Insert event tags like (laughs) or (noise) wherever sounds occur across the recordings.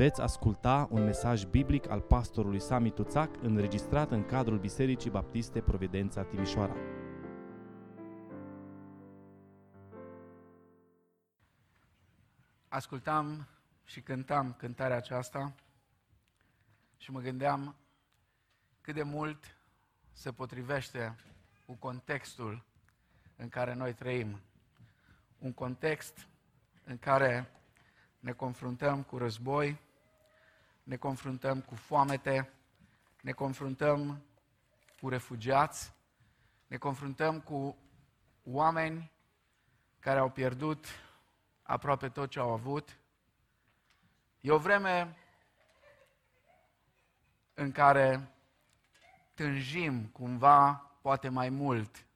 Veți asculta un mesaj biblic al pastorului Sami Tuțac înregistrat în cadrul Bisericii Baptiste Providența Timișoara. Ascultam și cântam cântarea aceasta și mă gândeam cât de mult se potrivește cu contextul în care noi trăim. Un context în care ne confruntăm cu război, ne confruntăm cu foamete, ne confruntăm cu refugiați, ne confruntăm cu oameni care au pierdut aproape tot ce au avut. E o vreme în care tânjim cumva, poate mai mult,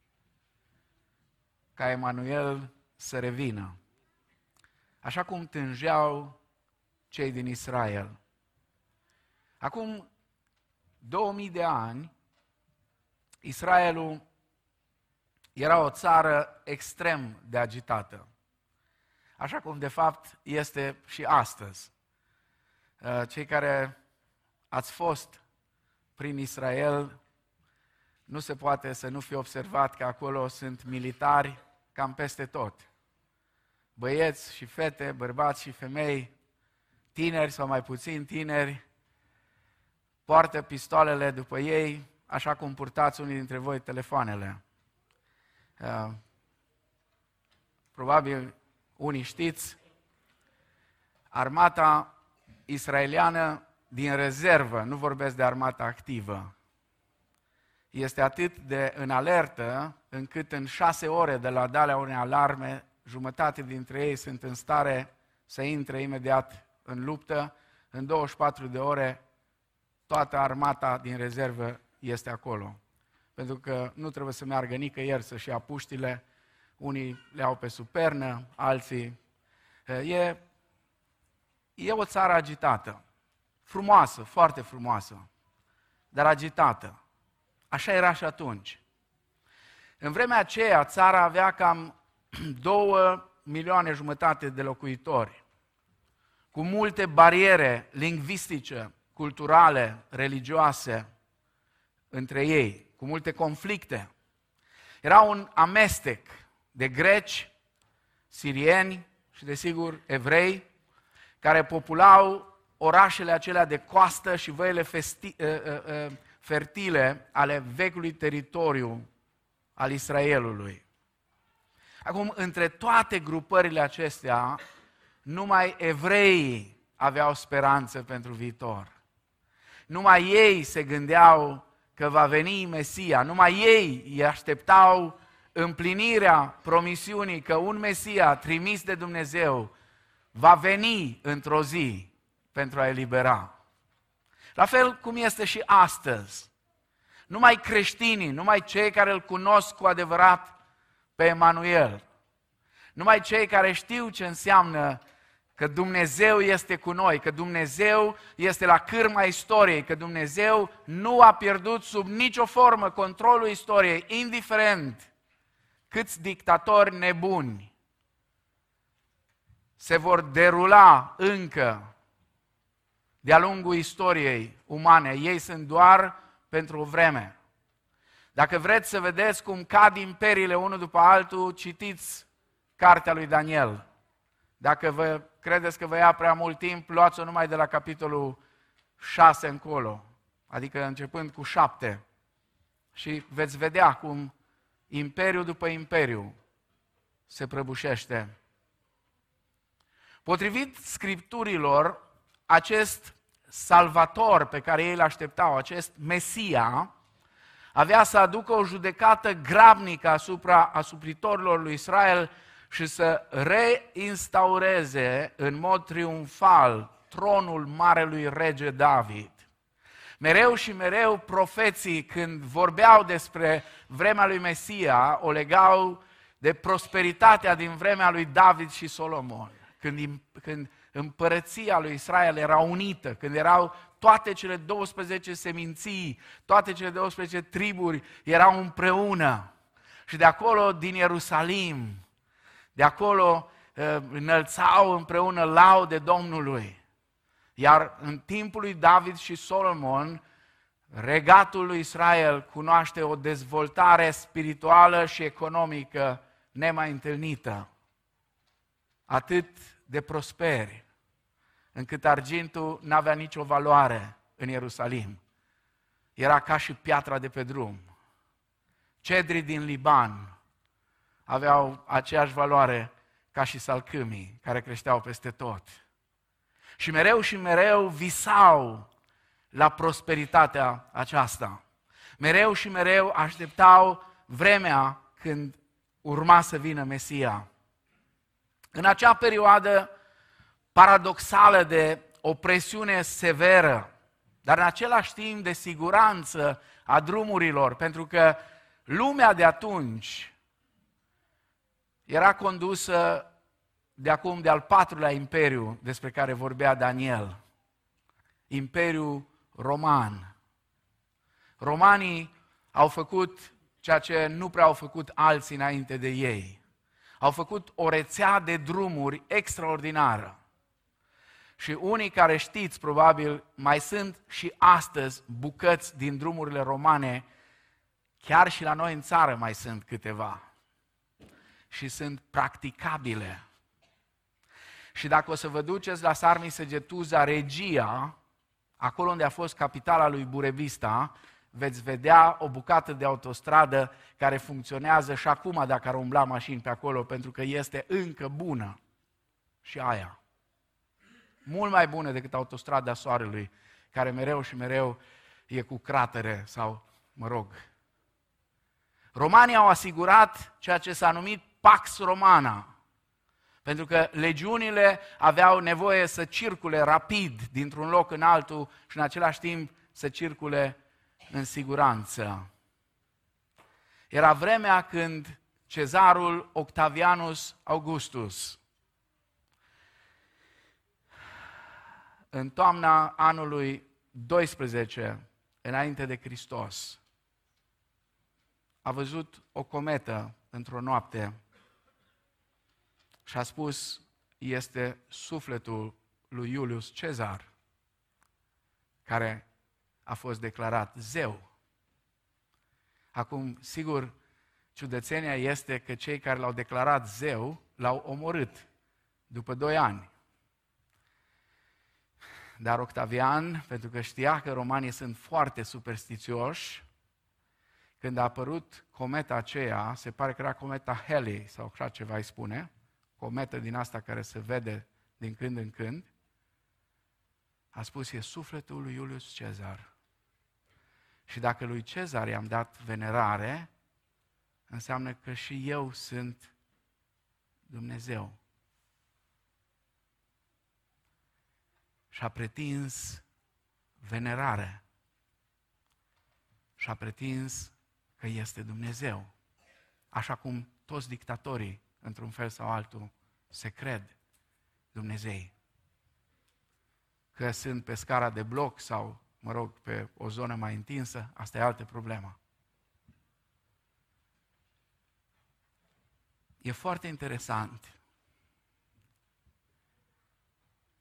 ca Emanuel să revină așa cum tângeau cei din Israel. Acum 2000 de ani, Israelul era o țară extrem de agitată. Așa cum de fapt este și astăzi. Uh, cei care ați fost prin Israel, nu se poate să nu fi observat că acolo sunt militari cam peste tot băieți și fete, bărbați și femei, tineri sau mai puțin tineri, poartă pistoalele după ei, așa cum purtați unii dintre voi telefoanele. Uh, probabil unii știți, armata israeliană din rezervă, nu vorbesc de armata activă, este atât de în alertă încât în șase ore de la dalea unei alarme jumătate dintre ei sunt în stare să intre imediat în luptă. În 24 de ore, toată armata din rezervă este acolo. Pentru că nu trebuie să meargă nicăieri să-și ia puștile, unii le au pe supernă, alții... E, e o țară agitată, frumoasă, foarte frumoasă, dar agitată. Așa era și atunci. În vremea aceea, țara avea cam (clears throat) două milioane jumătate de locuitori, cu multe bariere lingvistice, culturale, religioase între ei, cu multe conflicte. Era un amestec de greci, sirieni și, desigur, evrei, care populau orașele acelea de coastă și văile festi, uh, uh, uh, fertile ale vechiului teritoriu al Israelului. Acum, între toate grupările acestea, numai evreii aveau speranță pentru viitor. Numai ei se gândeau că va veni Mesia, numai ei îi așteptau împlinirea promisiunii că un Mesia trimis de Dumnezeu va veni într-o zi pentru a elibera. La fel cum este și astăzi. Numai creștinii, numai cei care îl cunosc cu adevărat pe Emanuel. Numai cei care știu ce înseamnă că Dumnezeu este cu noi, că Dumnezeu este la cârma istoriei, că Dumnezeu nu a pierdut sub nicio formă controlul istoriei, indiferent câți dictatori nebuni se vor derula încă de-a lungul istoriei umane. Ei sunt doar pentru o vreme. Dacă vreți să vedeți cum cad imperiile unul după altul, citiți cartea lui Daniel. Dacă vă credeți că vă ia prea mult timp, luați-o numai de la capitolul 6 încolo, adică începând cu 7. Și veți vedea cum imperiu după imperiu se prăbușește. Potrivit scripturilor, acest salvator pe care ei îl așteptau, acest Mesia, avea să aducă o judecată grabnică asupra asupritorilor lui Israel și să reinstaureze în mod triumfal tronul marelui rege David. Mereu și mereu profeții când vorbeau despre vremea lui Mesia o legau de prosperitatea din vremea lui David și Solomon. Când, când împărăția lui Israel era unită, când erau toate cele 12 seminții, toate cele 12 triburi erau împreună. Și de acolo, din Ierusalim, de acolo uh, înălțau împreună laude Domnului. Iar în timpul lui David și Solomon, regatul lui Israel cunoaște o dezvoltare spirituală și economică nemai întâlnită. Atât de prosperi, încât argintul n-avea nicio valoare în Ierusalim. Era ca și piatra de pe drum. Cedrii din Liban aveau aceeași valoare ca și salcâmii care creșteau peste tot. Și mereu și mereu visau la prosperitatea aceasta. Mereu și mereu așteptau vremea când urma să vină Mesia. În acea perioadă paradoxală de opresiune severă, dar în același timp de siguranță a drumurilor, pentru că lumea de atunci era condusă de acum de al patrulea imperiu despre care vorbea Daniel. Imperiul roman. Romanii au făcut ceea ce nu prea au făcut alții înainte de ei. Au făcut o rețea de drumuri extraordinară. Și unii care știți, probabil, mai sunt și astăzi bucăți din drumurile romane, chiar și la noi în țară mai sunt câteva. Și sunt practicabile. Și dacă o să vă duceți la Sarmi Săgetuza, Regia, acolo unde a fost capitala lui Burevista, veți vedea o bucată de autostradă care funcționează și acum dacă ar umbla mașini pe acolo, pentru că este încă bună. Și aia. Mult mai bună decât autostrada Soarelui, care mereu și mereu e cu cratere sau, mă rog. Romanii au asigurat ceea ce s-a numit Pax Romana, pentru că legiunile aveau nevoie să circule rapid dintr-un loc în altul și în același timp să circule în siguranță. Era vremea când cezarul Octavianus Augustus, în toamna anului 12, înainte de Hristos, a văzut o cometă într-o noapte și a spus, este sufletul lui Iulius Cezar, care a fost declarat zeu. Acum, sigur, ciudățenia este că cei care l-au declarat zeu l-au omorât după doi ani. Dar Octavian, pentru că știa că romanii sunt foarte superstițioși, când a apărut cometa aceea, se pare că era cometa Halley sau așa ceva îi spune, cometă din asta care se vede din când în când, a spus, e sufletul lui Iulius Cezar. Și dacă lui Cezar i-am dat venerare, înseamnă că și eu sunt Dumnezeu. Și a pretins venerare. Și a pretins că este Dumnezeu. Așa cum toți dictatorii într-un fel sau altul, se cred Dumnezei. Că sunt pe scara de bloc sau, mă rog, pe o zonă mai întinsă, asta e altă problemă. E foarte interesant.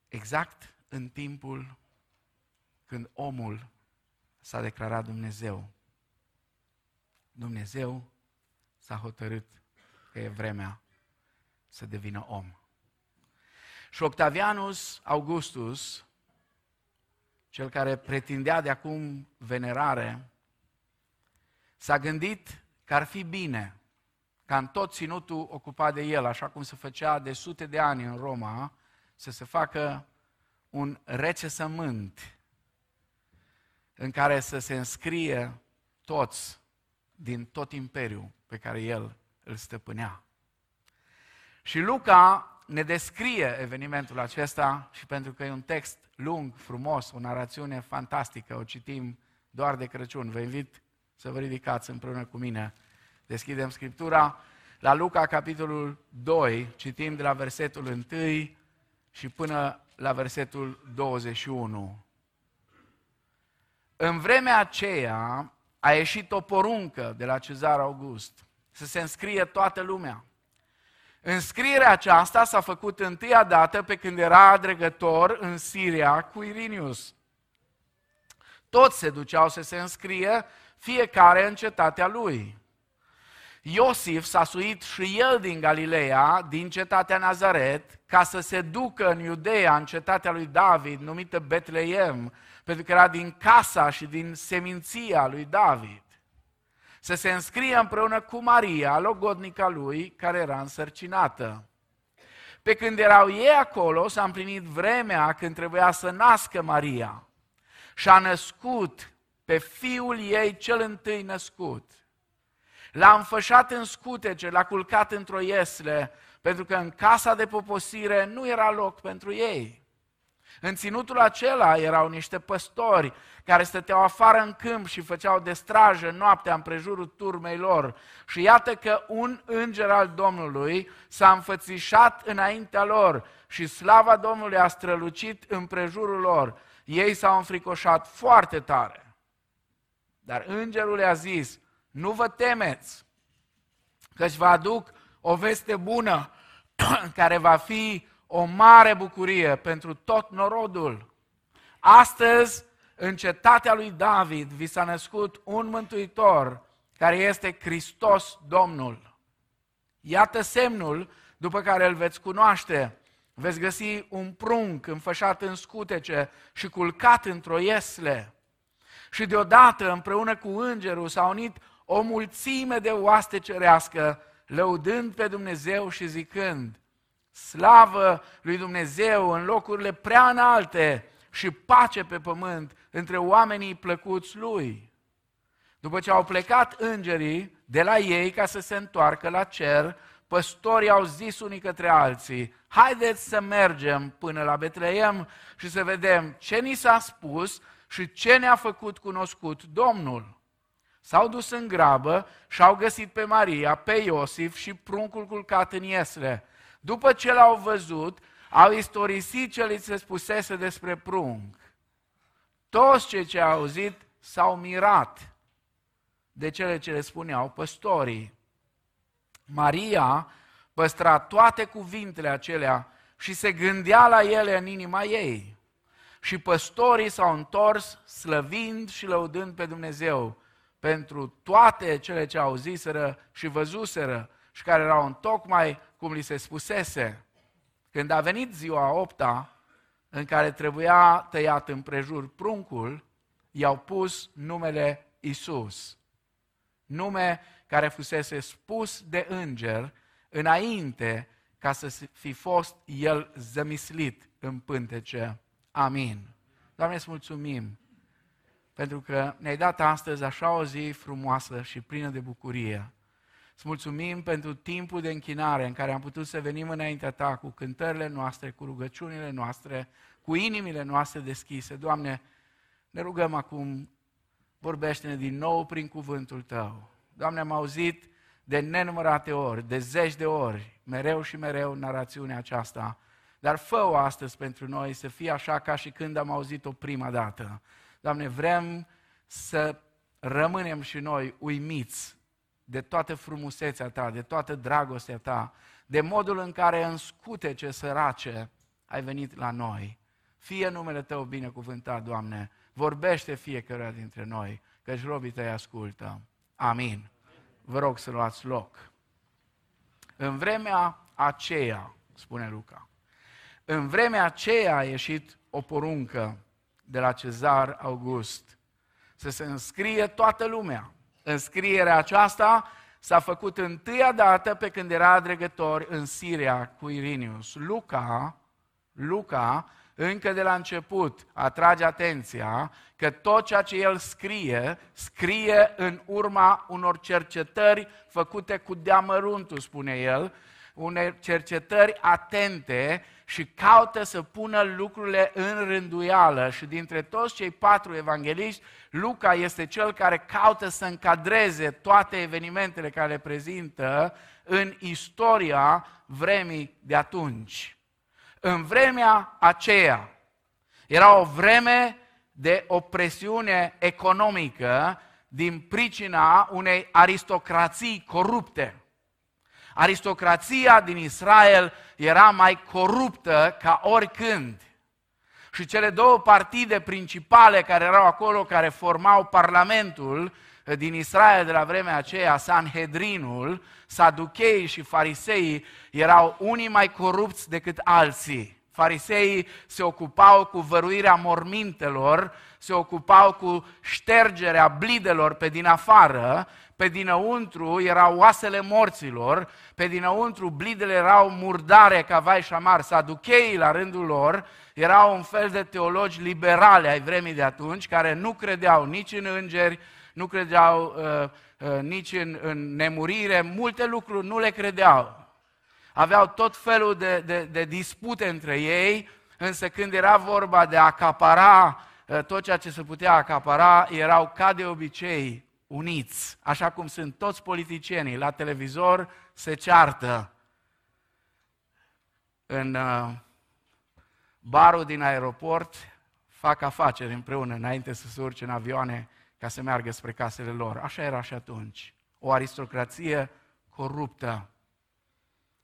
Exact în timpul când omul s-a declarat Dumnezeu, Dumnezeu s-a hotărât că e vremea să devină om. Și Octavianus Augustus, cel care pretindea de acum venerare, s-a gândit că ar fi bine ca în tot ținutul ocupat de el, așa cum se făcea de sute de ani în Roma, să se facă un recesământ în care să se înscrie toți din tot imperiul pe care el îl stăpânea. Și Luca ne descrie evenimentul acesta și pentru că e un text lung, frumos, o narațiune fantastică, o citim doar de Crăciun. Vă invit să vă ridicați împreună cu mine. Deschidem Scriptura la Luca, capitolul 2, citim de la versetul 1 și până la versetul 21. În vremea aceea a ieșit o poruncă de la Cezar August să se înscrie toată lumea Înscrierea aceasta s-a făcut întâia dată pe când era adregător în Siria cu Irinius. Toți se duceau să se înscrie, fiecare în cetatea lui. Iosif s-a suit și el din Galileea, din cetatea Nazaret, ca să se ducă în Iudeea, în cetatea lui David, numită Betleem, pentru că era din casa și din seminția lui David. Să se înscrie împreună cu Maria, logodnica lui, care era însărcinată. Pe când erau ei acolo, s-a împlinit vremea când trebuia să nască Maria. Și a născut pe fiul ei cel întâi născut L-a înfășat în scutece, l-a culcat într-o iesle, pentru că în casa de poposire nu era loc pentru ei. În ținutul acela erau niște păstori care stăteau afară în câmp și făceau de strajă noaptea prejurul turmei lor. Și iată că un înger al Domnului s-a înfățișat înaintea lor și slava Domnului a strălucit prejurul lor. Ei s-au înfricoșat foarte tare. Dar îngerul le-a zis, nu vă temeți, căci vă aduc o veste bună (clears throat) care va fi o mare bucurie pentru tot norodul. Astăzi, în cetatea lui David, vi s-a născut un mântuitor care este Hristos Domnul. Iată semnul după care îl veți cunoaște. Veți găsi un prunc înfășat în scutece și culcat într-o iesle. Și deodată, împreună cu îngerul, s-a unit o mulțime de oaste cerească, lăudând pe Dumnezeu și zicând, slavă lui Dumnezeu în locurile prea înalte și pace pe pământ între oamenii plăcuți lui. După ce au plecat îngerii de la ei ca să se întoarcă la cer, păstorii au zis unii către alții, haideți să mergem până la Betleem și să vedem ce ni s-a spus și ce ne-a făcut cunoscut Domnul. S-au dus în grabă și au găsit pe Maria, pe Iosif și pruncul culcat în iesle. După ce l-au văzut, au istorisit ce li se spusese despre prunc. Toți cei ce au auzit s-au mirat de cele ce le spuneau păstorii. Maria păstra toate cuvintele acelea și se gândea la ele în inima ei. Și păstorii s-au întors slăvind și lăudând pe Dumnezeu pentru toate cele ce auziseră și văzuseră și care erau în tocmai cum li se spusese. Când a venit ziua opta, în care trebuia tăiat împrejur pruncul, i-au pus numele Isus. Nume care fusese spus de înger înainte ca să fi fost el zămislit în pântece. Amin. Doamne, îți mulțumim pentru că ne-ai dat astăzi așa o zi frumoasă și plină de bucurie. Îți mulțumim pentru timpul de închinare în care am putut să venim înaintea Ta cu cântările noastre, cu rugăciunile noastre, cu inimile noastre deschise. Doamne, ne rugăm acum, vorbește-ne din nou prin cuvântul Tău. Doamne, am auzit de nenumărate ori, de zeci de ori, mereu și mereu narațiunea aceasta, dar fă-o astăzi pentru noi să fie așa ca și când am auzit-o prima dată Doamne, vrem să rămânem și noi uimiți de toată frumusețea Ta, de toată dragostea Ta, de modul în care în scutece sărace ai venit la noi. Fie numele Tău binecuvântat, Doamne, vorbește fiecare dintre noi, căci robii Tăi ascultă. Amin. Vă rog să luați loc. În vremea aceea, spune Luca, în vremea aceea a ieșit o poruncă de la Cezar August. Să se înscrie toată lumea. Înscrierea aceasta s-a făcut întâia dată pe când era dregător în Siria cu Irinius. Luca, Luca, încă de la început, atrage atenția că tot ceea ce el scrie, scrie în urma unor cercetări făcute cu deamăruntul, spune el, unei cercetări atente și caută să pună lucrurile în rânduială și dintre toți cei patru evangeliști, Luca este cel care caută să încadreze toate evenimentele care le prezintă în istoria vremii de atunci. În vremea aceea era o vreme de opresiune economică din pricina unei aristocrații corupte. Aristocrația din Israel era mai coruptă ca oricând. Și cele două partide principale care erau acolo, care formau Parlamentul din Israel de la vremea aceea, Sanhedrinul, Saducheii și Fariseii, erau unii mai corupți decât alții. Fariseii se ocupau cu văruirea mormintelor, se ocupau cu ștergerea blidelor pe din afară, pe dinăuntru erau oasele morților, pe dinăuntru blidele erau murdare ca vai și amar. Saducheii, la rândul lor, erau un fel de teologi liberale ai vremii de atunci, care nu credeau nici în îngeri, nu credeau uh, uh, nici în, în nemurire, multe lucruri nu le credeau aveau tot felul de, de, de dispute între ei, însă când era vorba de a acapara uh, tot ceea ce se putea acapara, erau ca de obicei uniți, așa cum sunt toți politicienii. La televizor se ceartă. În uh, barul din aeroport fac afaceri împreună înainte să se urce în avioane ca să meargă spre casele lor. Așa era și atunci. O aristocrație coruptă.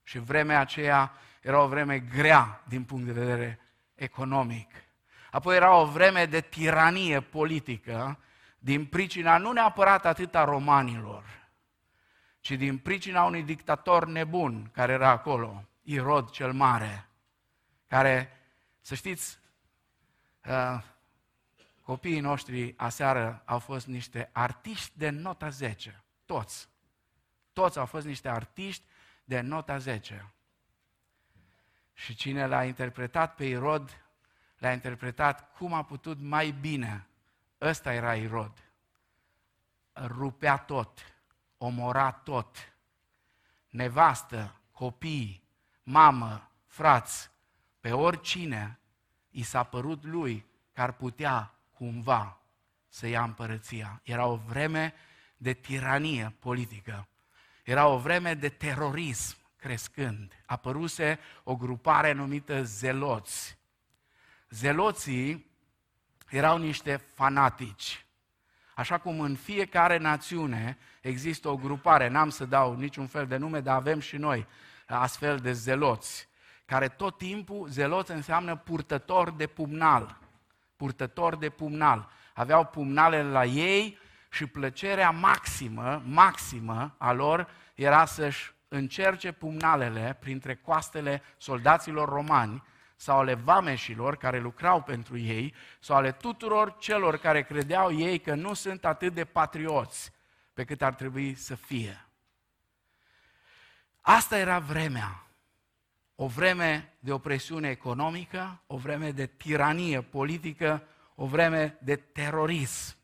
Și vremea aceea era o vreme grea din punct de vedere economic. Apoi era o vreme de tiranie politică din pricina nu neapărat atât a romanilor, ci din pricina unui dictator nebun care era acolo, Irod cel Mare, care, să știți, uh, copiii noștri aseară au fost niște artiști de nota 10, toți. Toți au fost niște artiști de nota 10. Și cine l-a interpretat pe Irod, l-a interpretat cum a putut mai bine. Ăsta era Irod. Rupea tot, omora tot. Nevastă, copii, mamă, frați, pe oricine i s-a părut lui că ar putea cumva să ia împărăția. Era o vreme de tiranie politică. Era o vreme de terorism crescând. Apăruse o grupare numită zeloți. Zeloții erau niște fanatici. Așa cum în fiecare națiune există o grupare, n-am să dau niciun fel de nume, dar avem și noi astfel de zeloți, care tot timpul, zeloți înseamnă purtător de pumnal. Purtător de pumnal. Aveau pumnalele la ei și plăcerea maximă, maximă a lor era să-și încerce pumnalele printre coastele soldaților romani sau ale vameșilor care lucrau pentru ei sau ale tuturor celor care credeau ei că nu sunt atât de patrioți pe cât ar trebui să fie. Asta era vremea. O vreme de opresiune economică, o vreme de tiranie politică, o vreme de terorism.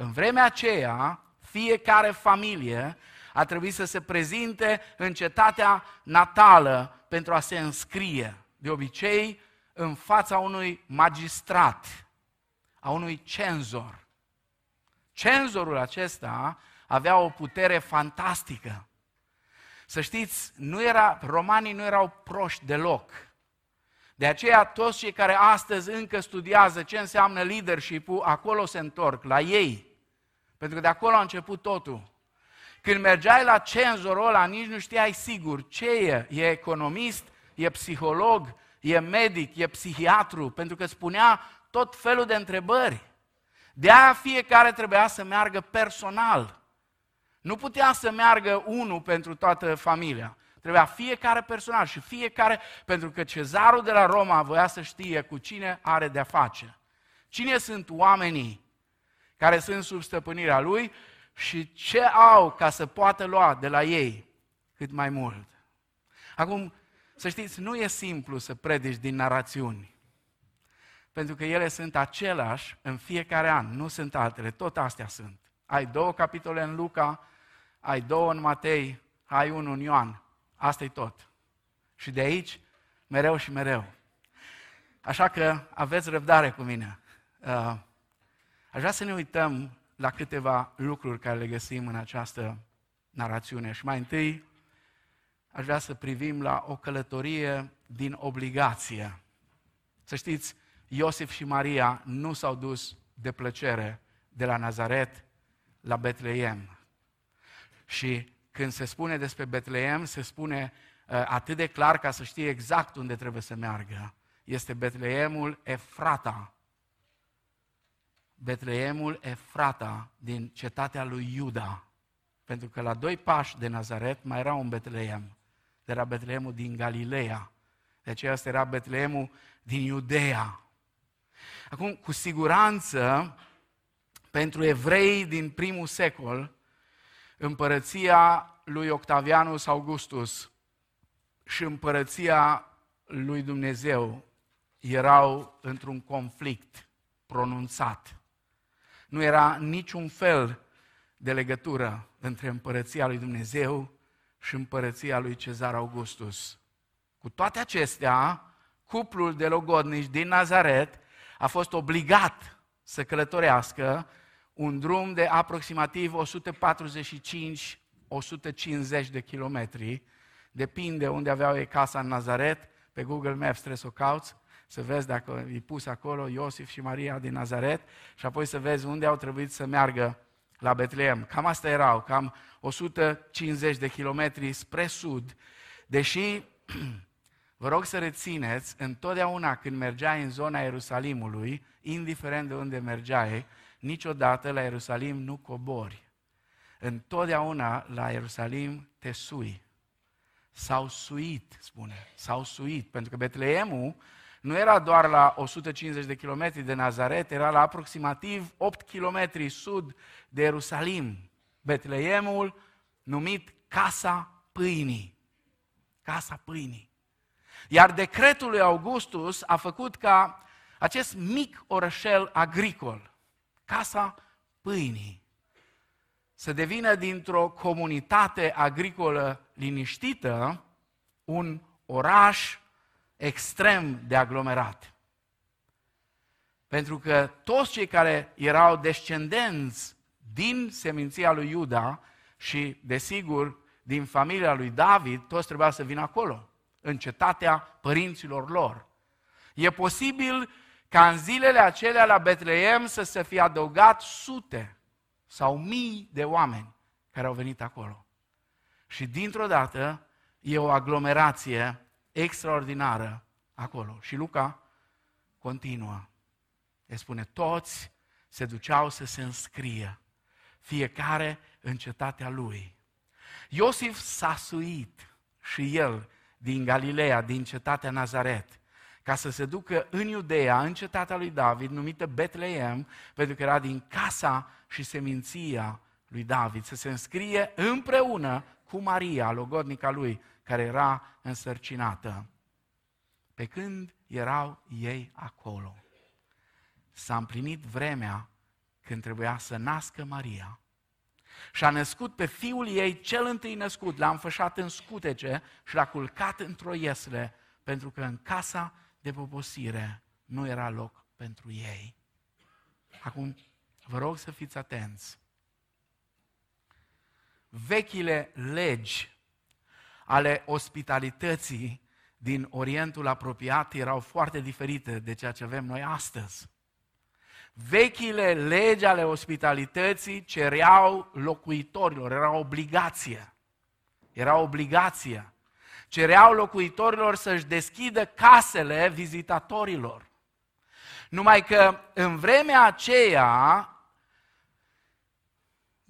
În vremea aceea, fiecare familie a trebuit să se prezinte în cetatea natală pentru a se înscrie, de obicei în fața unui magistrat, a unui cenzor. Cenzorul acesta avea o putere fantastică. Să știți, nu era, romanii nu erau proști deloc. De aceea toți cei care astăzi încă studiază ce înseamnă leadership acolo se întorc, la ei. Pentru că de acolo a început totul. Când mergeai la cenzorul ăla, nici nu știai sigur ce e. E economist, e psiholog, e medic, e psihiatru, pentru că spunea tot felul de întrebări. De aia fiecare trebuia să meargă personal. Nu putea să meargă unul pentru toată familia. Trebuia fiecare personal și fiecare, pentru că cezarul de la Roma voia să știe cu cine are de-a face. Cine sunt oamenii care sunt sub stăpânirea lui și ce au ca să poată lua de la ei cât mai mult. Acum, să știți, nu e simplu să predici din narațiuni, pentru că ele sunt aceleași în fiecare an, nu sunt altele, tot astea sunt. Ai două capitole în Luca, ai două în Matei, ai unul în Ioan, asta e tot. Și de aici, mereu și mereu. Așa că aveți răbdare cu mine. Uh, aș vrea să ne uităm la câteva lucruri care le găsim în această narațiune. Și mai întâi aș vrea să privim la o călătorie din obligație. Să știți, Iosif și Maria nu s-au dus de plăcere de la Nazaret la Betleem. Și când se spune despre Betleem, se spune uh, atât de clar ca să știe exact unde trebuie să meargă. Este Betleemul Efrata. Betleemul Efrata din cetatea lui Iuda. Pentru că la doi pași de Nazaret mai era un Betleem. Era Betleemul din Galileea. De aceea asta era Betleemul din Iudea. Acum, cu siguranță, pentru evrei din primul secol, împărăția lui Octavianus Augustus și împărăția lui Dumnezeu erau într-un conflict pronunțat. Nu era niciun fel de legătură între împărăția lui Dumnezeu și împărăția lui Cezar Augustus. Cu toate acestea, cuplul de logodnici din Nazaret a fost obligat să călătorească un drum de aproximativ 145-150 de kilometri, depinde unde aveau ei casa în Nazaret, pe Google Maps trebuie să o cauți, să vezi dacă e pus acolo Iosif și Maria din Nazaret și apoi să vezi unde au trebuit să meargă la Betleem. Cam asta erau, cam 150 de kilometri spre sud, deși (clears throat) vă rog să rețineți, întotdeauna când mergeai în zona Ierusalimului, indiferent de unde mergeai, niciodată la Ierusalim nu cobori. Întotdeauna la Ierusalim te sui. S-au suit, spune, s-au suit, pentru că Betleemul nu era doar la 150 de kilometri de Nazaret, era la aproximativ 8 kilometri sud de Ierusalim. Betleemul numit Casa Pâinii. Casa Pâinii. Iar decretul lui Augustus a făcut ca acest mic orășel agricol, Casa Pâinii, să devină dintr-o comunitate agricolă liniștită un oraș extrem de aglomerat. Pentru că toți cei care erau descendenți din seminția lui Iuda și, desigur, din familia lui David, toți trebuiau să vină acolo, în cetatea părinților lor. E posibil ca în zilele acelea la Betleem să se fie adăugat sute sau mii de oameni care au venit acolo. Și dintr-o dată e o aglomerație extraordinară acolo. Și Luca continuă. E spune, toți se duceau să se înscrie, fiecare în cetatea lui. Iosif s-a suit și el din Galileea, din cetatea Nazaret, ca să se ducă în Iudeea, în cetatea lui David, numită Betleem, pentru că era din casa și seminția lui David, să se înscrie împreună cu Maria, logodnica lui, care era însărcinată. Pe când erau ei acolo, s-a împlinit vremea când trebuia să nască Maria. Și a născut pe fiul ei cel întâi născut, l-a înfășat în scutece și l-a culcat într-o iesle, pentru că în casa de poposire nu era loc pentru ei. Acum, vă rog să fiți atenți. Vechile legi ale ospitalității din Orientul apropiat erau foarte diferite de ceea ce avem noi astăzi. Vechile legi ale ospitalității cereau locuitorilor, era obligație. Era obligație. Cereau locuitorilor să-și deschidă casele vizitatorilor. Numai că în vremea aceea,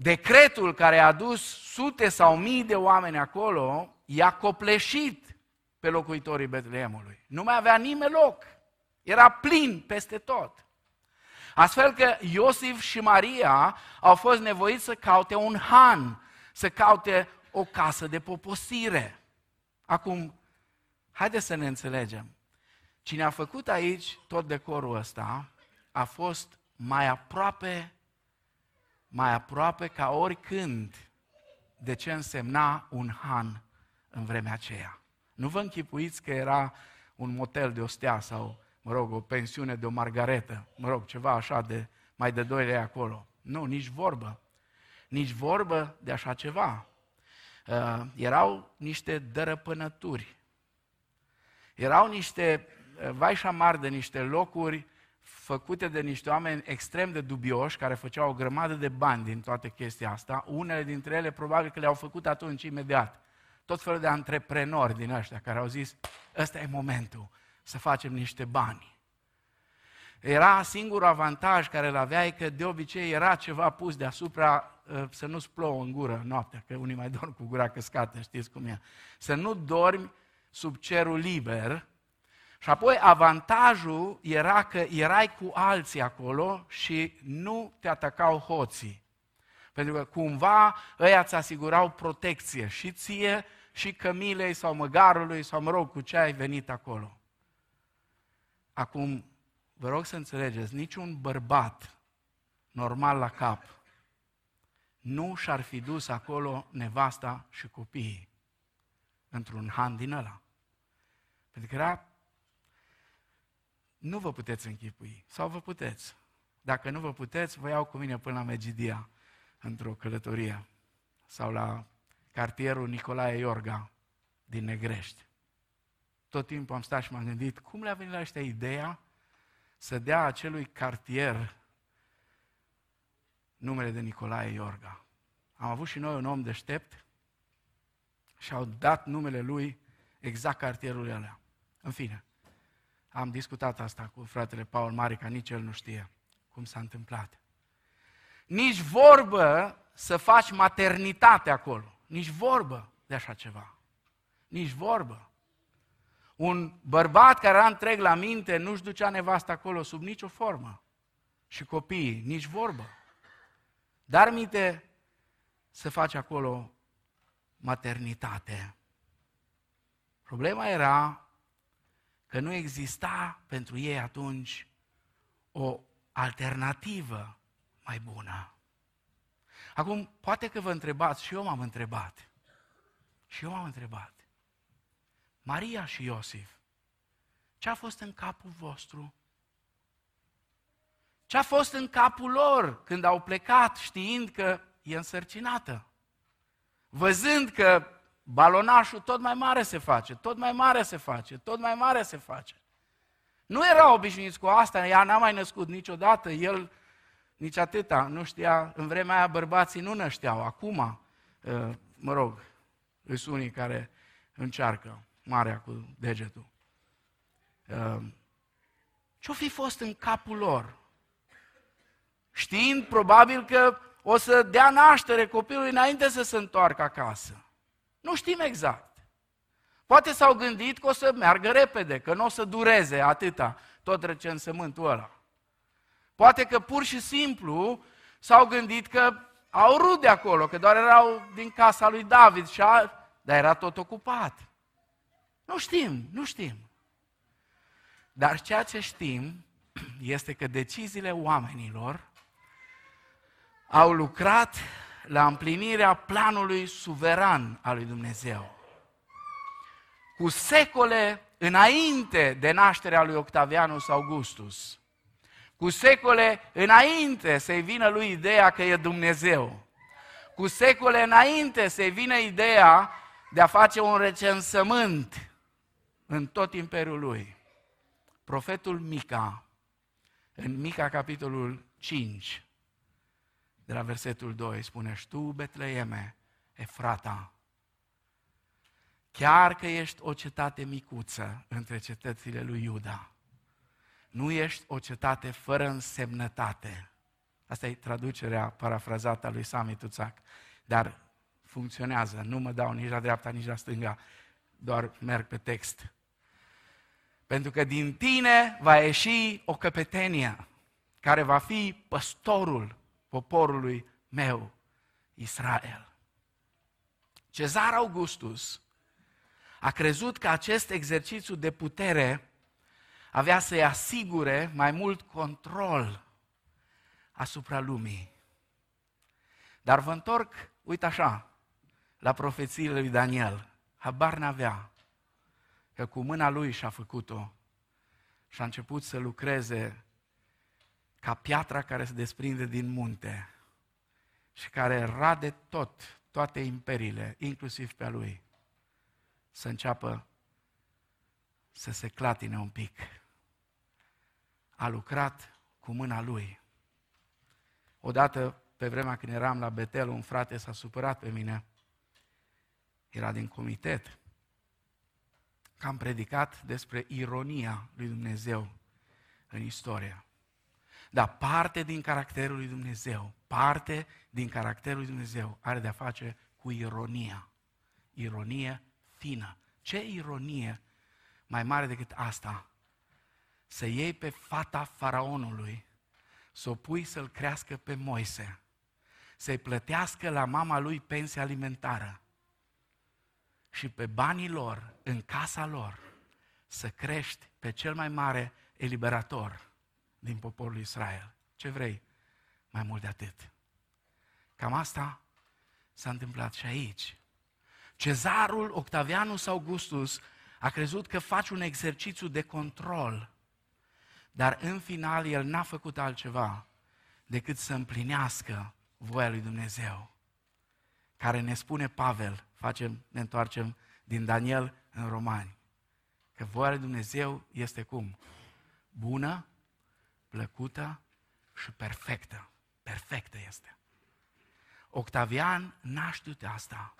decretul care a dus sute sau mii de oameni acolo, i-a copleșit pe locuitorii Betleemului. Nu mai avea nimeni loc. Era plin peste tot. Astfel că Iosif și Maria au fost nevoiți să caute un han, să caute o casă de poposire. Acum, haideți să ne înțelegem. Cine a făcut aici tot decorul ăsta a fost mai aproape, mai aproape ca oricând de ce însemna un han în vremea aceea. Nu vă închipuiți că era un motel de o stea sau, mă rog, o pensiune de o margaretă, mă rog, ceva așa de mai de doi lei acolo. Nu, nici vorbă. Nici vorbă de așa ceva. Uh, erau niște dărăpânături. Erau niște uh, vai și șamar de niște locuri făcute de niște oameni extrem de dubioși, care făceau o grămadă de bani din toată chestia asta. Unele dintre ele probabil că le-au făcut atunci imediat. Tot felul de antreprenori din ăștia care au zis, ăsta e momentul să facem niște bani. Era singurul avantaj care îl aveai că de obicei era ceva pus deasupra uh, să nu-ți plouă în gură noaptea, că unii mai dorm cu gura căscată, știți cum e. Să nu dormi sub cerul liber, și apoi avantajul era că erai cu alții acolo și nu te atacau hoții. Pentru că cumva ăia îți asigurau protecție și ție și cămilei sau măgarului sau mă rog cu ce ai venit acolo. Acum, vă rog să înțelegeți, niciun bărbat normal la cap nu și-ar fi dus acolo nevasta și copiii într-un han din ăla. Pentru că era nu vă puteți închipui. Sau vă puteți. Dacă nu vă puteți, vă iau cu mine până la Megidia, într-o călătorie. Sau la cartierul Nicolae Iorga din Negrești. Tot timpul am stat și m-am gândit, cum le-a venit la ăștia ideea să dea acelui cartier numele de Nicolae Iorga. Am avut și noi un om deștept și au dat numele lui exact cartierul ăla. În fine, am discutat asta cu fratele Paul Marica, nici el nu știe cum s-a întâmplat. Nici vorbă să faci maternitate acolo. Nici vorbă de așa ceva. Nici vorbă. Un bărbat care era întreg la minte nu-și ducea nevasta acolo sub nicio formă. Și copiii, nici vorbă. Dar minte să faci acolo maternitate. Problema era că nu exista pentru ei atunci o alternativă mai bună. Acum, poate că vă întrebați, și eu m-am întrebat, și eu m-am întrebat, Maria și Iosif, ce a fost în capul vostru? Ce a fost în capul lor când au plecat știind că e însărcinată? Văzând că balonașul tot mai mare se face, tot mai mare se face, tot mai mare se face. Nu era obișnuit cu asta, ea n-a mai născut niciodată, el nici atâta, nu știa, în vremea aia bărbații nu nășteau, acum, uh, mă rog, sunt unii care încearcă, marea cu degetul. Uh, ce-o fi fost în capul lor? Știind probabil că o să dea naștere copilului înainte să se întoarcă acasă. Nu știm exact. Poate s-au gândit că o să meargă repede, că nu o să dureze atâta tot recensământul ăla. Poate că pur și simplu s-au gândit că au rude acolo, că doar erau din casa lui David, și a... dar era tot ocupat. Nu știm, nu știm. Dar ceea ce știm este că deciziile oamenilor au lucrat la împlinirea planului suveran al lui Dumnezeu. Cu secole înainte de nașterea lui Octavianus Augustus, cu secole înainte să-i vină lui ideea că e Dumnezeu, cu secole înainte să-i vină ideea de a face un recensământ în tot imperiul lui. Profetul Mica, în Mica capitolul 5, de la versetul 2, spune, și tu, Betleeme, Efrata, chiar că ești o cetate micuță între cetățile lui Iuda, nu ești o cetate fără însemnătate. Asta e traducerea parafrazată a lui Sami Tuțac, dar funcționează, nu mă dau nici la dreapta, nici la stânga, doar merg pe text. Pentru că din tine va ieși o căpetenie care va fi păstorul poporului meu, Israel. Cezar Augustus a crezut că acest exercițiu de putere avea să-i asigure mai mult control asupra lumii. Dar vă întorc, uite așa, la profețiile lui Daniel. Habar n-avea că cu mâna lui și-a făcut-o și a început să lucreze ca piatra care se desprinde din munte și care rade tot, toate imperiile, inclusiv pe a lui, să înceapă să se clatine un pic. a lucrat cu mâna lui. Odată, pe vremea când eram la Betel, un frate s-a supărat pe mine. Era din comitet. Că am predicat despre ironia lui Dumnezeu în istorie. Dar parte din caracterul lui Dumnezeu, parte din caracterul lui Dumnezeu are de-a face cu ironia. Ironie fină. Ce ironie mai mare decât asta? Să iei pe fata faraonului, să o pui să-l crească pe Moise, să-i plătească la mama lui pensia alimentară și pe banii lor, în casa lor, să crești pe cel mai mare eliberator din poporul Israel. Ce vrei? Mai mult de atât. Cam asta s-a întâmplat și aici. Cezarul Octavianus Augustus a crezut că face un exercițiu de control, dar în final el n-a făcut altceva decât să împlinească voia lui Dumnezeu, care ne spune Pavel, facem, ne întoarcem din Daniel în Romani, că voia lui Dumnezeu este cum? Bună, plăcută și perfectă. Perfectă este. Octavian n-a știut asta.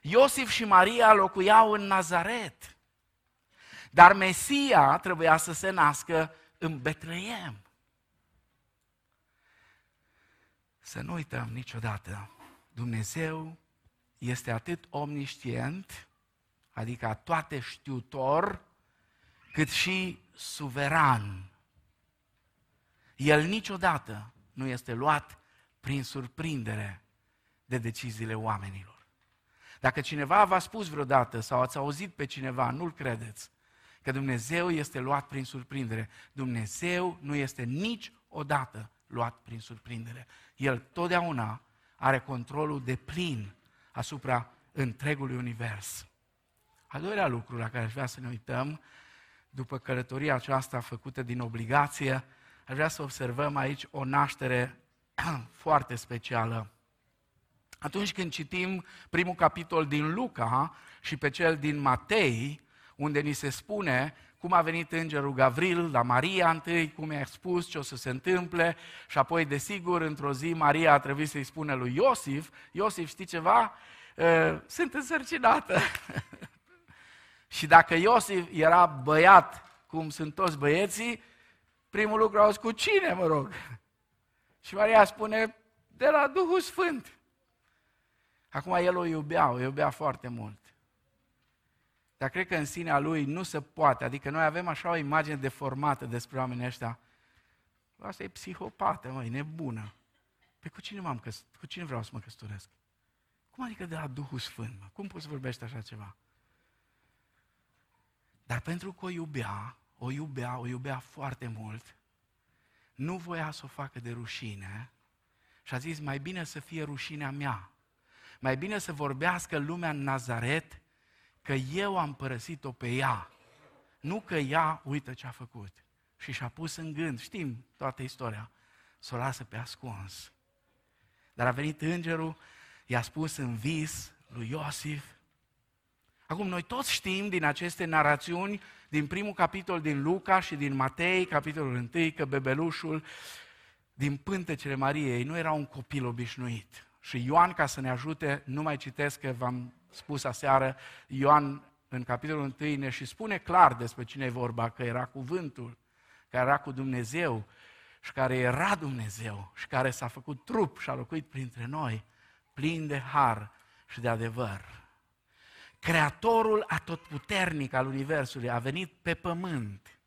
Iosif și Maria locuiau în Nazaret. Dar Mesia trebuia să se nască în Betleem. Să nu uităm niciodată, Dumnezeu este atât omniscient, adică toate știutor, cât și suveran. El niciodată nu este luat prin surprindere de deciziile oamenilor. Dacă cineva v-a spus vreodată sau ați auzit pe cineva, nu-l credeți, că Dumnezeu este luat prin surprindere. Dumnezeu nu este niciodată luat prin surprindere. El totdeauna are controlul de plin asupra întregului univers. Al doilea lucru la care aș vrea să ne uităm, după călătoria aceasta făcută din obligație, aș vrea să observăm aici o naștere (clears throat) foarte specială. Atunci când citim primul capitol din Luca și pe cel din Matei, unde ni se spune cum a venit îngerul Gavril la Maria întâi, cum i-a spus ce o să se întâmple și apoi, desigur, într-o zi Maria a trebuit să-i spună lui Iosif, Iosif, știi ceva? Sunt însărcinată. (laughs) și dacă Iosif era băiat, cum sunt toți băieții, primul lucru au cu cine, mă rog? (laughs) Și Maria spune, de la Duhul Sfânt. Acum el o iubea, o iubea foarte mult. Dar cred că în sinea lui nu se poate. Adică noi avem așa o imagine deformată despre oamenii ăștia. Asta e psihopată, măi, nebună. Pe păi cu cine, m-am căs- cu cine vreau să mă căsătoresc? Cum adică de la Duhul Sfânt? Mă? Cum poți să vorbești așa ceva? Dar pentru că o iubea, o iubea, o iubea foarte mult, nu voia să o facă de rușine și a zis, mai bine să fie rușinea mea. Mai bine să vorbească lumea în Nazaret că eu am părăsit-o pe ea, nu că ea uită ce a făcut. Și și-a pus în gând, știm toată istoria, să o lasă pe ascuns. Dar a venit îngerul, i-a spus în vis lui Iosif. Acum, noi toți știm din aceste narațiuni, din primul capitol din Luca și din Matei, capitolul 1, că bebelușul din pântecele Mariei nu era un copil obișnuit. Și Ioan, ca să ne ajute, nu mai citesc că v-am spus aseară, Ioan în capitolul 1 ne și spune clar despre cine e vorba, că era cuvântul, care era cu Dumnezeu și care era Dumnezeu și care s-a făcut trup și a locuit printre noi, plin de har și de adevăr. Creatorul atotputernic al Universului a venit pe pământ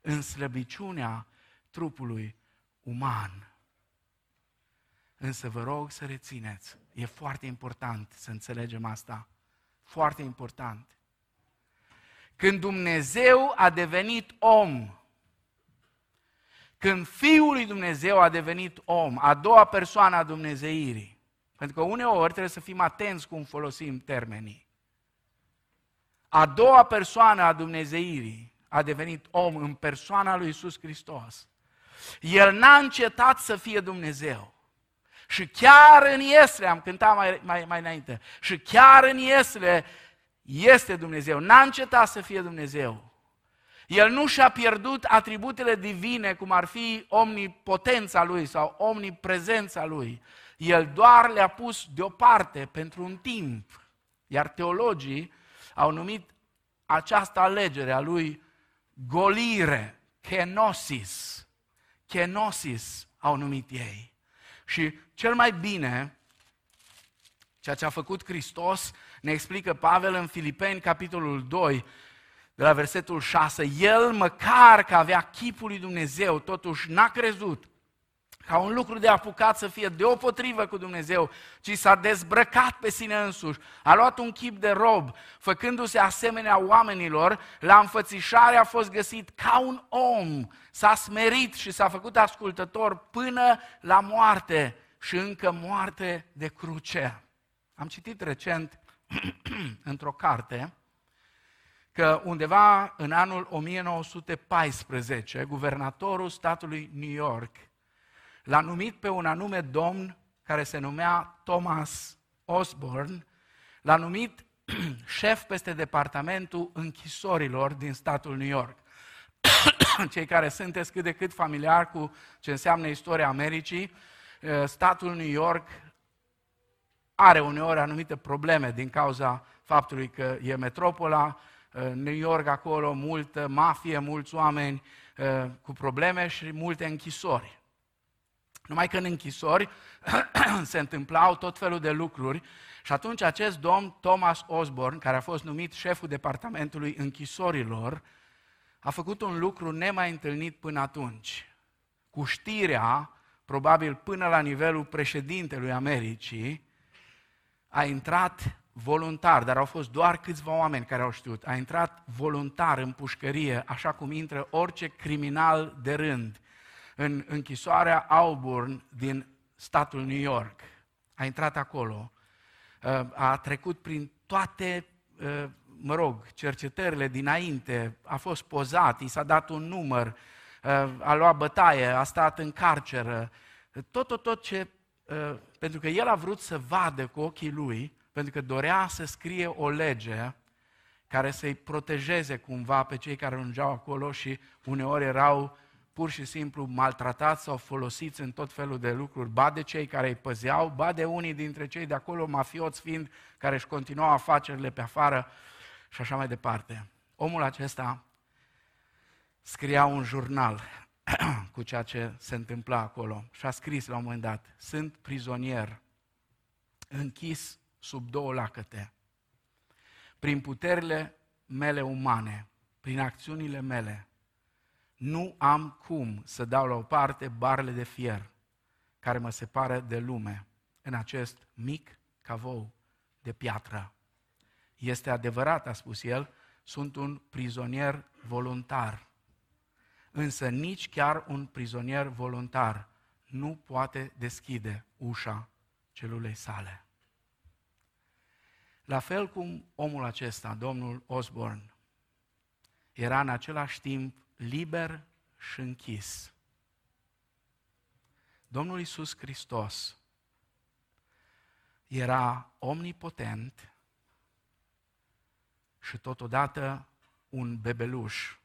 în slăbiciunea trupului uman. Însă vă rog să rețineți, e foarte important să înțelegem asta. Foarte important. Când Dumnezeu a devenit om, când Fiul lui Dumnezeu a devenit om, a doua persoană a Dumnezeirii, pentru că uneori trebuie să fim atenți cum folosim termenii. A doua persoană a Dumnezeirii a devenit om în persoana lui Isus Hristos. El n-a încetat să fie Dumnezeu. Și chiar în Iesle, am cântat mai, mai, mai înainte, și chiar în Iesle este Dumnezeu. N-a încetat să fie Dumnezeu. El nu și-a pierdut atributele divine, cum ar fi omnipotența lui sau omniprezența lui. El doar le-a pus deoparte pentru un timp. Iar teologii au numit această alegere a lui golire, kenosis. Kenosis au numit ei. Și cel mai bine, ceea ce a făcut Hristos, ne explică Pavel în Filipeni, capitolul 2, de la versetul 6. El, măcar că avea chipul lui Dumnezeu, totuși n-a crezut ca un lucru de apucat să fie deopotrivă cu Dumnezeu, ci s-a dezbrăcat pe sine însuși, a luat un chip de rob, făcându-se asemenea oamenilor, la înfățișare a fost găsit ca un om, s-a smerit și s-a făcut ascultător până la moarte și încă moarte de cruce. Am citit recent (clears throat) într-o carte că undeva în anul 1914, guvernatorul statului New York l-a numit pe un anume domn care se numea Thomas Osborne, l-a numit (clears throat) șef peste departamentul închisorilor din statul New York. (clears throat) Cei care sunteți cât de cât familiar cu ce înseamnă istoria Americii, eh, statul New York are uneori anumite probleme din cauza faptului că e metropola, eh, New York acolo, multă mafie, mulți oameni eh, cu probleme și multe închisori. Numai că în închisori (clears throat) se întâmplau tot felul de lucruri și atunci acest domn Thomas Osborne, care a fost numit șeful departamentului închisorilor, a făcut un lucru nemai întâlnit până atunci. Cu știrea, probabil până la nivelul președintelui Americii, a intrat voluntar, dar au fost doar câțiva oameni care au știut, a intrat voluntar în pușcărie, așa cum intră orice criminal de rând în închisoarea Auburn din statul New York. A intrat acolo, uh, a trecut prin toate, uh, mă rog, cercetările dinainte, a fost pozat, i s-a dat un număr, uh, a luat bătaie, a stat în carceră, tot, tot, tot ce... Pentru că el a vrut să vadă cu ochii lui, pentru că dorea să scrie o lege care să-i protejeze cumva pe cei care ajungeau acolo și uneori erau pur și simplu maltratați sau folosiți în tot felul de lucruri, ba de cei care îi păzeau, ba de unii dintre cei de acolo, mafioți fiind, care își continuau afacerile pe afară și așa mai departe. Omul acesta scria un jurnal (clears throat) cu ceea ce se întâmpla acolo și a scris la un moment dat, sunt prizonier, închis sub două lacăte, prin puterile mele umane, prin acțiunile mele, nu am cum să dau la o parte barele de fier care mă separă de lume în acest mic cavou de piatră. Este adevărat, a spus el, sunt un prizonier voluntar. Însă nici chiar un prizonier voluntar nu poate deschide ușa celulei sale. La fel cum omul acesta, domnul Osborne, era în același timp liber și închis. Domnul Isus Hristos era omnipotent și totodată un bebeluș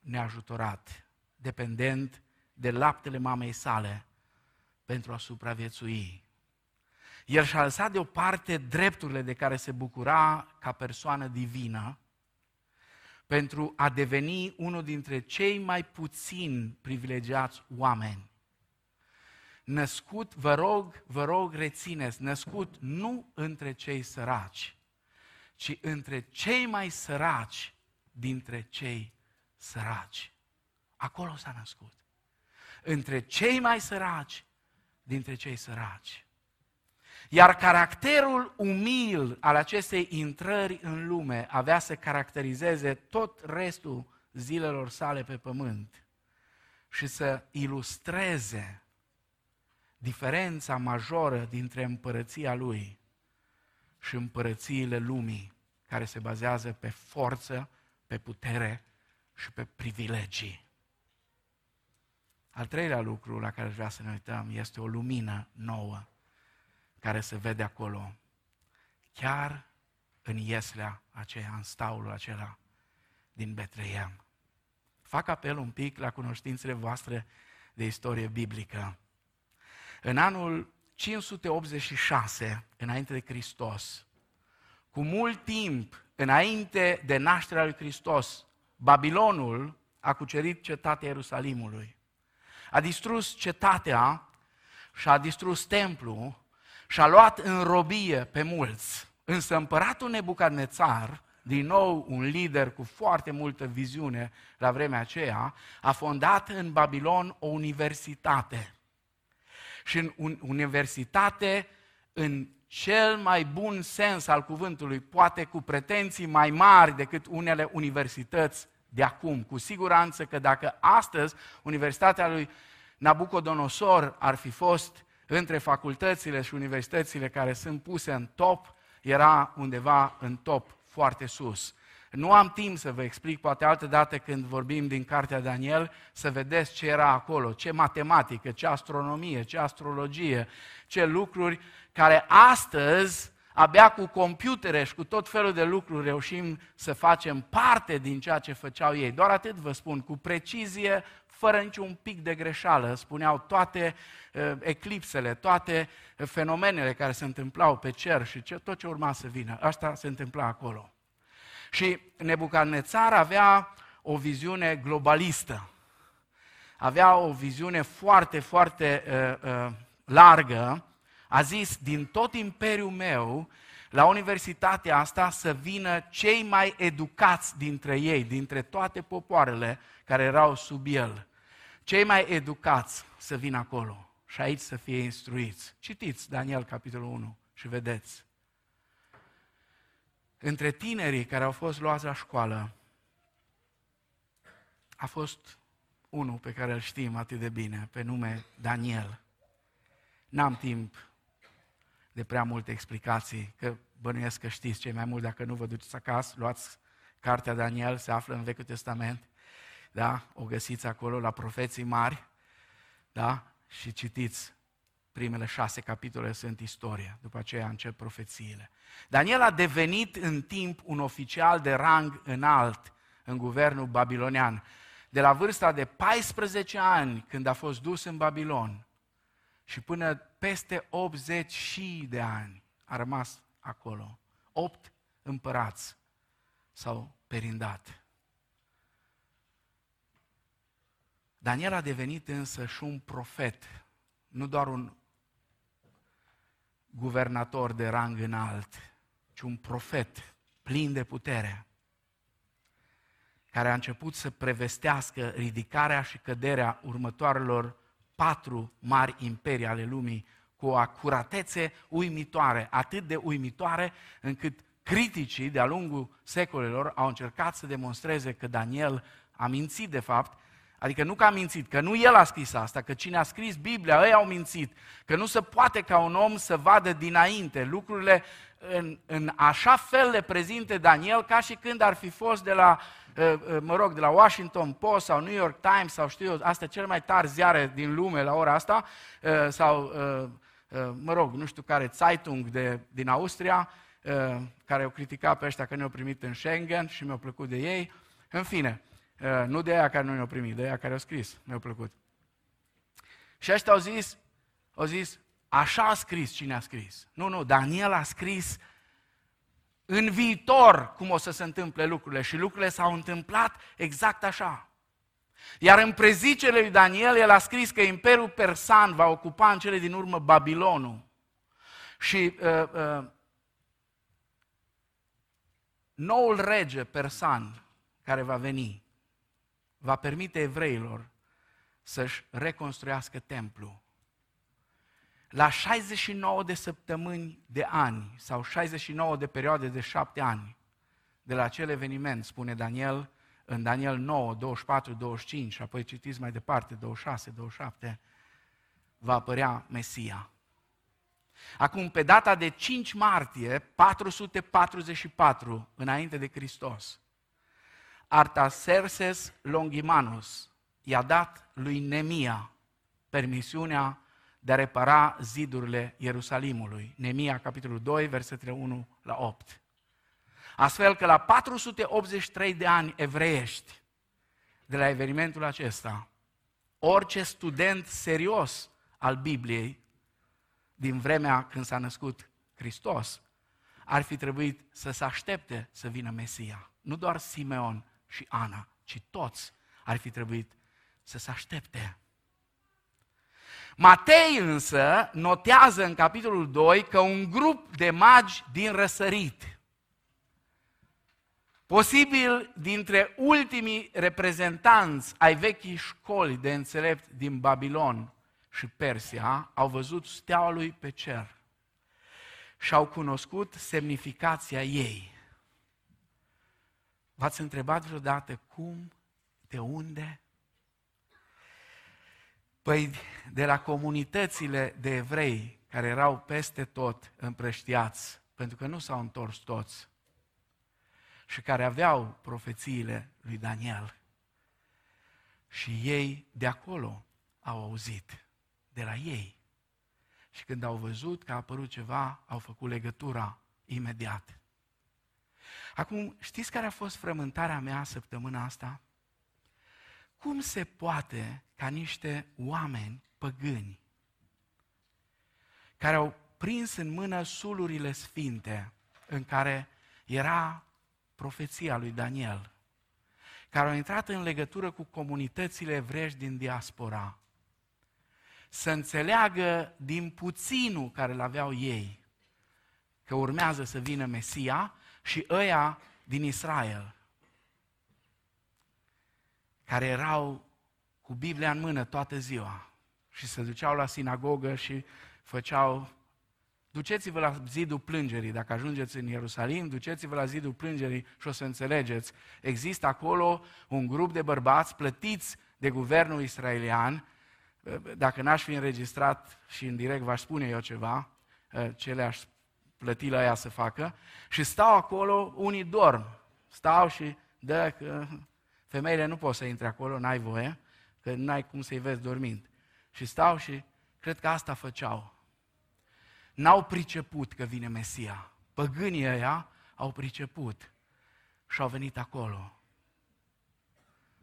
neajutorat, dependent de laptele mamei sale pentru a supraviețui. El și-a lăsat deoparte drepturile de care se bucura ca persoană divină pentru a deveni unul dintre cei mai puțin privilegiați oameni. Născut, vă rog, vă rog, rețineți, născut nu între cei săraci, ci între cei mai săraci dintre cei săraci. Acolo s-a născut. Între cei mai săraci dintre cei săraci. Iar caracterul umil al acestei intrări în lume avea să caracterizeze tot restul zilelor sale pe pământ și să ilustreze diferența majoră dintre împărăția lui și împărățiile lumii, care se bazează pe forță, pe putere și pe privilegii. Al treilea lucru la care vrea să ne uităm este o lumină nouă care se vede acolo, chiar în ieslea aceea, în staulul acela din Betleem. fac apel un pic la cunoștințele voastre de istorie biblică. În anul 586, înainte de Hristos, cu mult timp înainte de nașterea lui Hristos, Babilonul a cucerit cetatea Ierusalimului. A distrus cetatea și a distrus templul și a luat în robie pe mulți. Însă împăratul Nebucadnețar, din nou un lider cu foarte multă viziune la vremea aceea, a fondat în Babilon o universitate. Și în universitate, în cel mai bun sens al cuvântului, poate cu pretenții mai mari decât unele universități de acum. Cu siguranță că dacă astăzi Universitatea lui Nabucodonosor ar fi fost între facultățile și universitățile care sunt puse în top, era undeva în top, foarte sus. Nu am timp să vă explic, poate altă dată când vorbim din cartea Daniel, să vedeți ce era acolo, ce matematică, ce astronomie, ce astrologie, ce lucruri care astăzi, abia cu computere și cu tot felul de lucruri, reușim să facem parte din ceea ce făceau ei. Doar atât vă spun, cu precizie, fără niciun pic de greșeală, spuneau toate uh, eclipsele, toate fenomenele care se întâmplau pe cer și ce, tot ce urma să vină. Asta se întâmpla acolo. Și Nebucadnețar avea o viziune globalistă. Avea o viziune foarte, foarte uh, uh, largă. A zis, din tot imperiul meu, la universitatea asta să vină cei mai educați dintre ei, dintre toate popoarele care erau sub el. Cei mai educați să vină acolo și aici să fie instruiți. Citiți Daniel capitolul 1 și vedeți între tinerii care au fost luați la școală, a fost unul pe care îl știm atât de bine, pe nume Daniel. N-am timp de prea multe explicații, că bănuiesc că știți cei mai mult, dacă nu vă duceți acasă, luați cartea Daniel, se află în Vechiul Testament, da? O găsiți acolo la profeții mari, da? Și citiți primele șase capitole sunt istorie, după aceea încep profețiile. Daniel a devenit în timp un oficial de rang înalt în guvernul babilonian. De la vârsta de 14 ani, când a fost dus în Babilon, și până peste 80 și de ani a rămas acolo. Opt împărați s-au perindat. Daniel a devenit însă și un profet, nu doar un guvernator de rang înalt, ci un profet plin de putere, care a început să prevestească ridicarea și căderea următoarelor patru mari imperii ale lumii cu o acuratețe uimitoare, atât de uimitoare încât criticii de-a lungul secolelor au încercat să demonstreze că Daniel a mințit de fapt. Adică nu că a mințit, că nu el a scris asta, că cine a scris Biblia, ei au mințit, că nu se poate ca un om să vadă dinainte lucrurile în, în așa fel le prezinte Daniel ca și când ar fi fost de la, uh, uh, mă rog, de la Washington Post sau New York Times sau știu eu, astea cele mai tari ziare din lume la ora asta, uh, sau, mă rog, nu știu care, Zeitung de, din Austria, care au criticat pe ăștia că ne-au primit în Schengen și mi-au plăcut de ei. În fine, Uh, nu de aia care nu ne-au primit, de aia care au scris, mi-au plăcut. Și ăștia au zis, au zis, așa a scris cine a scris. Nu, nu, Daniel a scris în viitor cum o să se întâmple lucrurile și lucrurile s-au întâmplat exact așa. Iar în prezicele lui Daniel, el a scris că Imperiul Persan va ocupa în cele din urmă Babilonul. Și uh, uh, noul rege persan care va veni va permite evreilor să-și reconstruiască templu. La 69 de săptămâni de ani sau 69 de perioade de șapte ani de la acel eveniment, spune Daniel, în Daniel 9, 24, 25 și apoi citiți mai departe, 26, 27, va apărea Mesia. Acum, pe data de 5 martie 444, înainte de Hristos, Artaserses Longimanus i-a dat lui Nemia permisiunea de a repara zidurile Ierusalimului. Nemia, capitolul 2, versetele 1 la 8. Astfel că la 483 de ani evreiești, de la evenimentul acesta, orice student serios al Bibliei din vremea când s-a născut Hristos, ar fi trebuit să se aștepte să vină Mesia. Nu doar Simeon și Ana, ci toți ar fi trebuit să se aștepte. Matei însă notează în capitolul 2 că un grup de magi din răsărit, posibil dintre ultimii reprezentanți ai vechii școli de înțelept din Babilon și Persia, au văzut steaua lui pe cer și au cunoscut semnificația ei. V-ați întrebat vreodată cum, de unde? Păi de la comunitățile de evrei care erau peste tot împrăștiați, pentru că nu s-au întors toți, și care aveau profețiile lui Daniel. Și ei de acolo au auzit, de la ei. Și când au văzut că a apărut ceva, au făcut legătura imediat. Acum, știți care a fost frământarea mea săptămâna asta? Cum se poate ca niște oameni păgâni care au prins în mână sulurile sfinte în care era profeția lui Daniel, care au intrat în legătură cu comunitățile evrești din diaspora, să înțeleagă din puținul care îl aveau ei, că urmează să vină Mesia și ăia din Israel, care erau cu Biblia în mână toată ziua și se duceau la sinagogă și făceau Duceți-vă la zidul plângerii, dacă ajungeți în Ierusalim, duceți-vă la zidul plângerii și o să înțelegeți. Există acolo un grup de bărbați plătiți de guvernul israelian, dacă n-aș fi înregistrat și în direct v-aș spune eu ceva, ce le-aș plăti la ea să facă, și stau acolo, unii dorm, stau și dă că femeile nu pot să intre acolo, n-ai voie, că n-ai cum să-i vezi dormind. Și stau și cred că asta făceau n-au priceput că vine Mesia. Păgânii ăia au priceput și au venit acolo.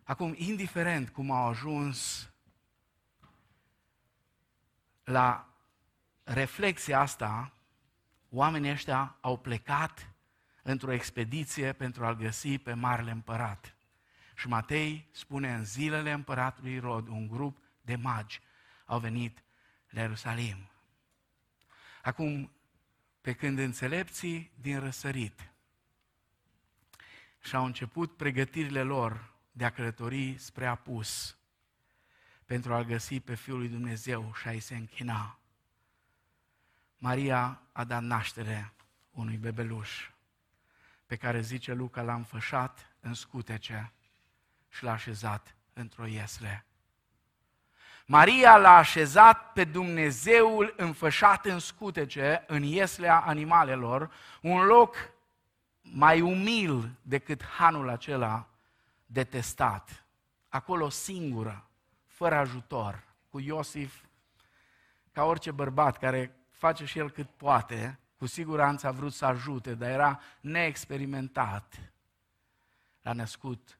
Acum, indiferent cum au ajuns la reflexia asta, oamenii ăștia au plecat într-o expediție pentru a-l găsi pe Marele Împărat. Și Matei spune, în zilele împăratului Rod, un grup de magi au venit la Ierusalim. Acum, pe când înțelepții din răsărit și-au început pregătirile lor de a călători spre apus pentru a-L găsi pe Fiul lui Dumnezeu și a-i se închina. Maria a dat naștere unui bebeluș pe care, zice Luca, l-a înfășat în scutece și l-a așezat într-o iesle Maria l-a așezat pe Dumnezeul înfășat în scutece, în ieslea animalelor, un loc mai umil decât hanul acela detestat. Acolo singură, fără ajutor, cu Iosif, ca orice bărbat care face și el cât poate, cu siguranță a vrut să ajute, dar era neexperimentat. L-a născut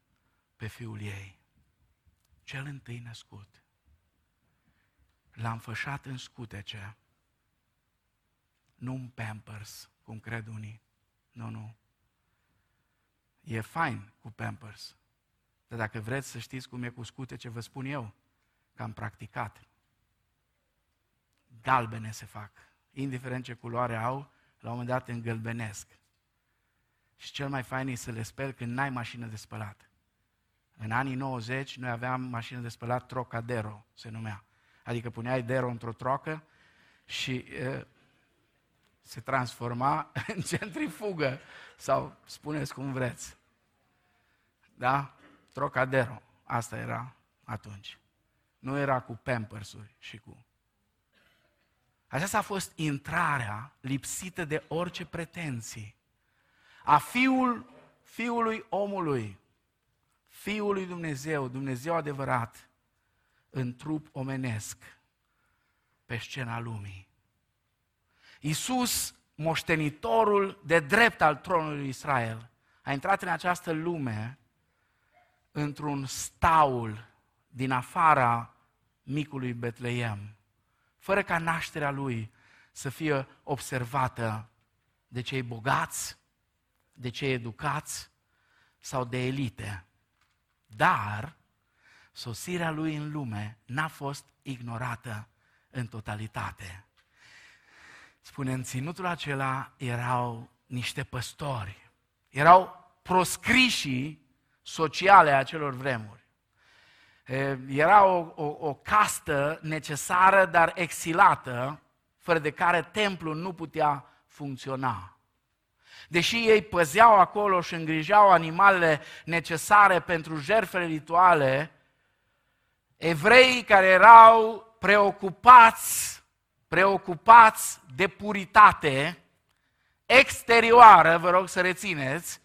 pe fiul ei, cel întâi născut l-a înfășat în scutece, nu în pampers, cum cred unii. Nu, nu. E fain cu pampers. Dar dacă vreți să știți cum e cu scutece, vă spun eu, că am practicat. Galbene se fac. Indiferent ce culoare au, la un moment dat îngălbenesc. Și cel mai fain e să le speli când n-ai mașină de spălat. În anii 90 noi aveam mașină de spălat Trocadero, se numea. Adică puneai dero într-o troacă și e, se transforma (laughs) în centrifugă sau spuneți cum vreți. Da? Trocadero. Asta era atunci. Nu era cu pampersuri și cu... Aceasta a fost intrarea lipsită de orice pretenții a fiul, fiului omului, fiul lui Dumnezeu, Dumnezeu adevărat, în trup omenesc pe scena lumii. Iisus, moștenitorul de drept al tronului Israel, a intrat în această lume într-un staul din afara micului Betleem, fără ca nașterea lui să fie observată de cei bogați, de cei educați sau de elite. Dar sosirea lui în lume n-a fost ignorată în totalitate. Spune, în ținutul acela erau niște păstori, erau proscrișii sociale a acelor vremuri. Era o, o, o castă necesară, dar exilată, fără de care templul nu putea funcționa. Deși ei păzeau acolo și îngrijeau animalele necesare pentru jertfele rituale, evreii care erau preocupați, preocupați de puritate exterioară, vă rog să rețineți,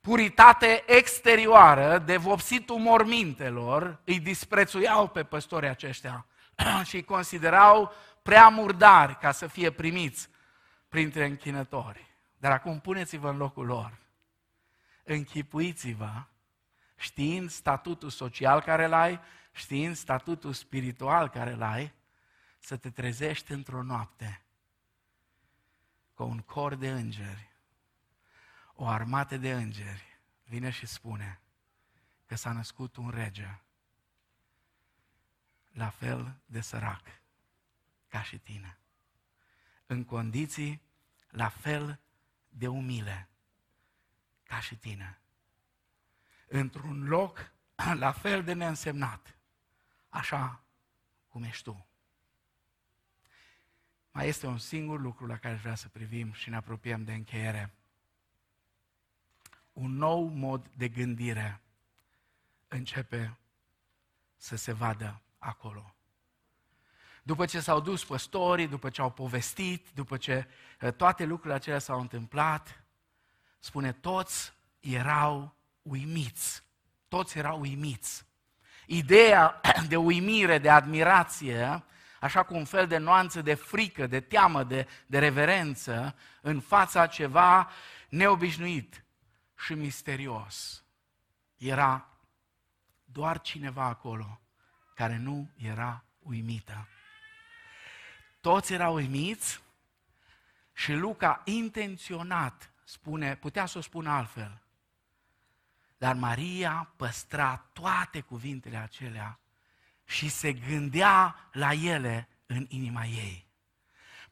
puritate exterioară de vopsitul mormintelor, îi disprețuiau pe păstorii aceștia (clears throat) și îi considerau prea murdari ca să fie primiți printre închinători. Dar acum puneți-vă în locul lor. Închipuiți-vă, știind statutul social care îl ai, știind statutul spiritual care îl ai, să te trezești într-o noapte cu un cor de îngeri, o armată de îngeri, vine și spune că s-a născut un rege, la fel de sărac ca și tine, în condiții la fel de umile ca și tine, într-un loc (clears throat) la fel de neînsemnat, așa cum ești tu. Mai este un singur lucru la care aș vrea să privim și ne apropiem de încheiere. Un nou mod de gândire începe să se vadă acolo. După ce s-au dus păstorii, după ce au povestit, după ce eh, toate lucrurile acelea s-au întâmplat, spune, toți erau uimiți. Toți erau uimiți. Ideea (clears throat) de uimire, de admirație, așa cu un fel de nuanță de frică, de teamă, de, de reverență în fața ceva neobișnuit și misterios. Era doar cineva acolo care nu era uimită. Toți erau uimiți și Luca intenționat spune, putea să o spună altfel, dar Maria păstra toate cuvintele acelea și se gândea la ele în inima ei.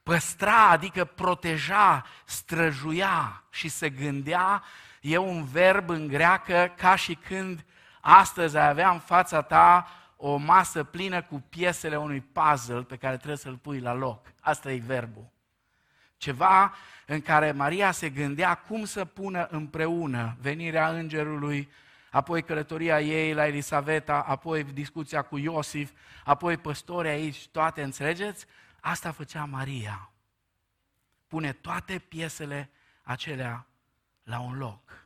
Păstra, adică proteja, străjuia și se gândea, e un verb în greacă ca și când astăzi ai avea în fața ta o masă plină cu piesele unui puzzle pe care trebuie să-l pui la loc. Asta e verbul. Ceva în care Maria se gândea cum să pună împreună venirea îngerului, apoi călătoria ei la Elisaveta, apoi discuția cu Iosif, apoi păstorii aici, toate, înțelegeți? Asta făcea Maria. Pune toate piesele acelea la un loc.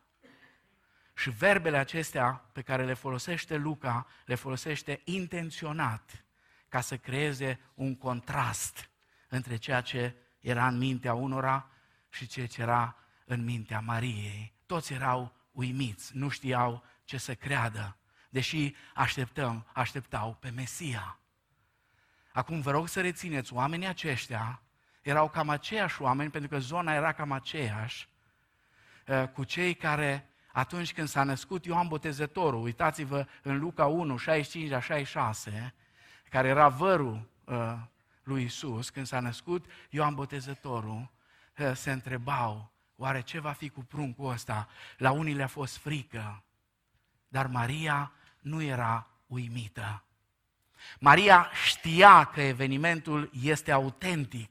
Și verbele acestea pe care le folosește Luca, le folosește intenționat ca să creeze un contrast între ceea ce era în mintea unora și ceea ce era în mintea Mariei. Toți erau uimiți, nu știau ce să creadă, deși așteptăm, așteptau pe Mesia. Acum vă rog să rețineți, oamenii aceștia erau cam aceiași oameni, pentru că zona era cam aceeași, uh, cu cei care atunci când s-a născut Ioan Botezătorul, uitați-vă în Luca 1, 65 la 66, care era vărul uh, lui Isus, când s-a născut Ioan Botezătorul, uh, se întrebau, oare ce va fi cu pruncul ăsta? La unii le-a fost frică, dar Maria nu era uimită. Maria știa că evenimentul este autentic,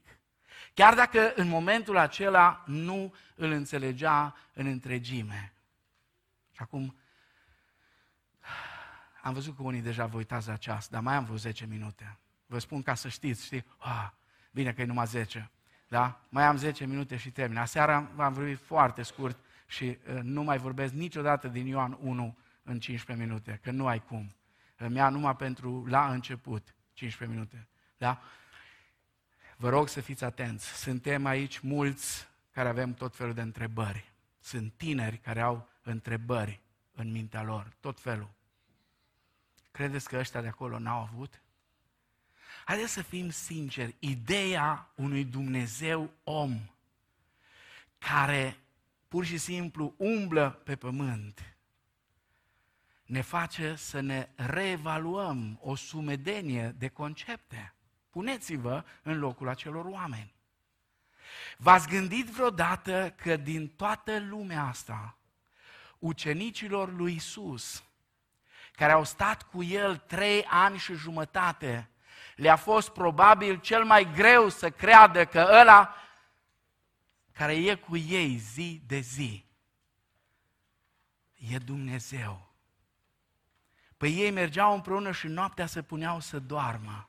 chiar dacă în momentul acela nu îl înțelegea în întregime. Și acum (sighs) am văzut că unii deja vă uitați la ceas, dar mai am vreo 10 minute. Vă spun ca să știți, știi? Ah, bine că e numai 10. Da? Mai am 10 minute și termin. Aseară v-am vorbit foarte scurt și uh, nu mai vorbesc niciodată din Ioan 1 în 15 minute, că nu ai cum. Îmi ia numai pentru la început 15 minute. Da? Vă rog să fiți atenți. Suntem aici mulți care avem tot felul de întrebări. Sunt tineri care au întrebări în mintea lor, tot felul. Credeți că ăștia de acolo n-au avut? Haideți să fim sinceri, ideea unui Dumnezeu om care pur și simplu umblă pe pământ ne face să ne reevaluăm o sumedenie de concepte. Puneți-vă în locul acelor oameni. V-ați gândit vreodată că din toată lumea asta, ucenicilor lui Isus, care au stat cu el trei ani și jumătate, le-a fost probabil cel mai greu să creadă că ăla care e cu ei zi de zi e Dumnezeu. Păi ei mergeau împreună și noaptea se puneau să doarmă.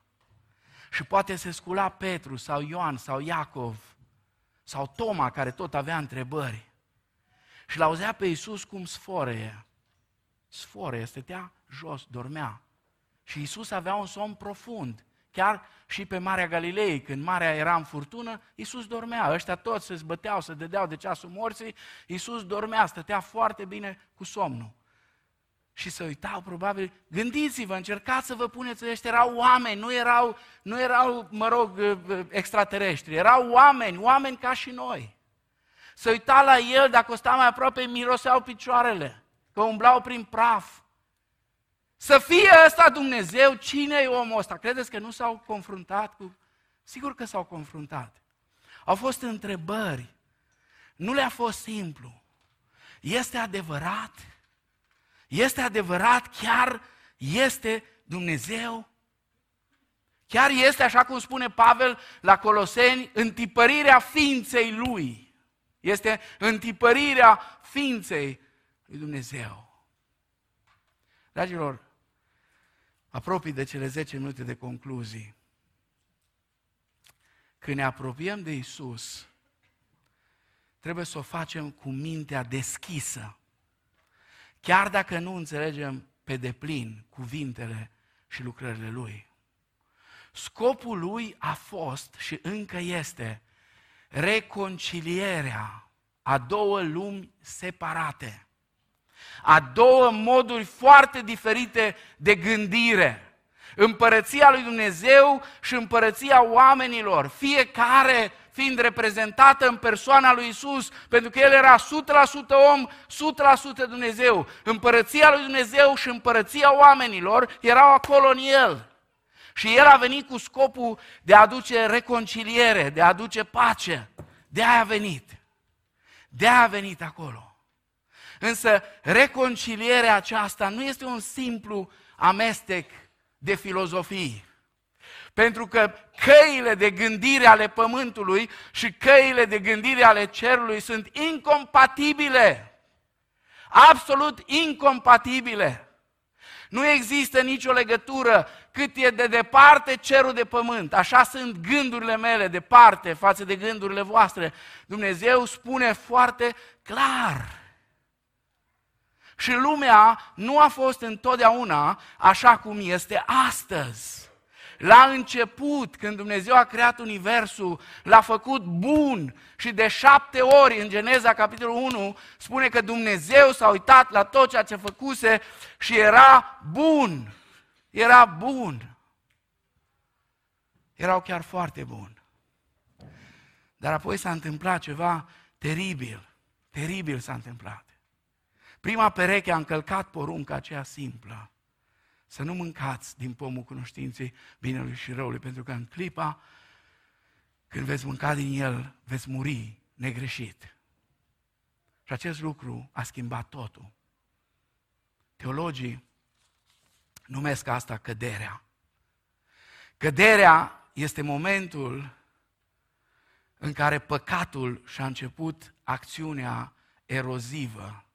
Și poate se scula Petru sau Ioan sau Iacov sau Toma, care tot avea întrebări. Și l-auzea pe Iisus cum sforeie. Sforeie, stătea jos, dormea. Și Iisus avea un somn profund. Chiar și pe Marea Galilei, când marea era în furtună, Iisus dormea. Ăștia toți se zbăteau, se dădeau de ceasul morții, Iisus dormea, stătea foarte bine cu somnul și se uitau probabil, gândiți-vă, încercați să vă puneți, ăștia erau oameni, nu erau, nu erau, mă rog, uh, uh, extraterestri, erau oameni, oameni ca și noi. Se uita la el, dacă o sta mai aproape, miroseau picioarele, că umblau prin praf. Să fie ăsta Dumnezeu, cine e omul ăsta? Credeți că nu s-au confruntat cu... Sigur că s-au confruntat. Au fost întrebări. Nu le-a fost simplu. Este adevărat? Este adevărat? Chiar este Dumnezeu? Chiar este, așa cum spune Pavel la Coloseni, întipărirea ființei Lui. Este întipărirea ființei lui Dumnezeu. Dragilor, apropii de cele 10 minute de concluzii. Când ne apropiem de Isus, trebuie să o facem cu mintea deschisă chiar dacă nu înțelegem pe deplin cuvintele și lucrările Lui. Scopul Lui a fost și încă este reconcilierea a două lumi separate, a două moduri foarte diferite de gândire. Împărăția lui Dumnezeu și împărăția oamenilor, fiecare fiind reprezentată în persoana lui Isus, pentru că El era 100% om, 100% Dumnezeu. Împărăția lui Dumnezeu și împărăția oamenilor erau acolo în El. Și El a venit cu scopul de a aduce reconciliere, de a aduce pace. De aia a venit. De aia a venit acolo. Însă reconcilierea aceasta nu este un simplu amestec de filozofii. Pentru că căile de gândire ale pământului și căile de gândire ale cerului sunt incompatibile. Absolut incompatibile. Nu există nicio legătură cât e de departe cerul de pământ. Așa sunt gândurile mele departe față de gândurile voastre. Dumnezeu spune foarte clar. Și lumea nu a fost întotdeauna așa cum este astăzi. La început, când Dumnezeu a creat Universul, l-a făcut bun și de șapte ori în Geneza, capitolul 1, spune că Dumnezeu s-a uitat la tot ceea ce făcuse și era bun. Era bun. Erau chiar foarte bun. Dar apoi s-a întâmplat ceva teribil. Teribil s-a întâmplat. Prima pereche a încălcat porunca aceea simplă să nu mâncați din pomul cunoștinței binelui și răului, pentru că în clipa când veți mânca din el, veți muri negreșit. Și acest lucru a schimbat totul. Teologii numesc asta căderea. Căderea este momentul în care păcatul și-a început acțiunea erozivă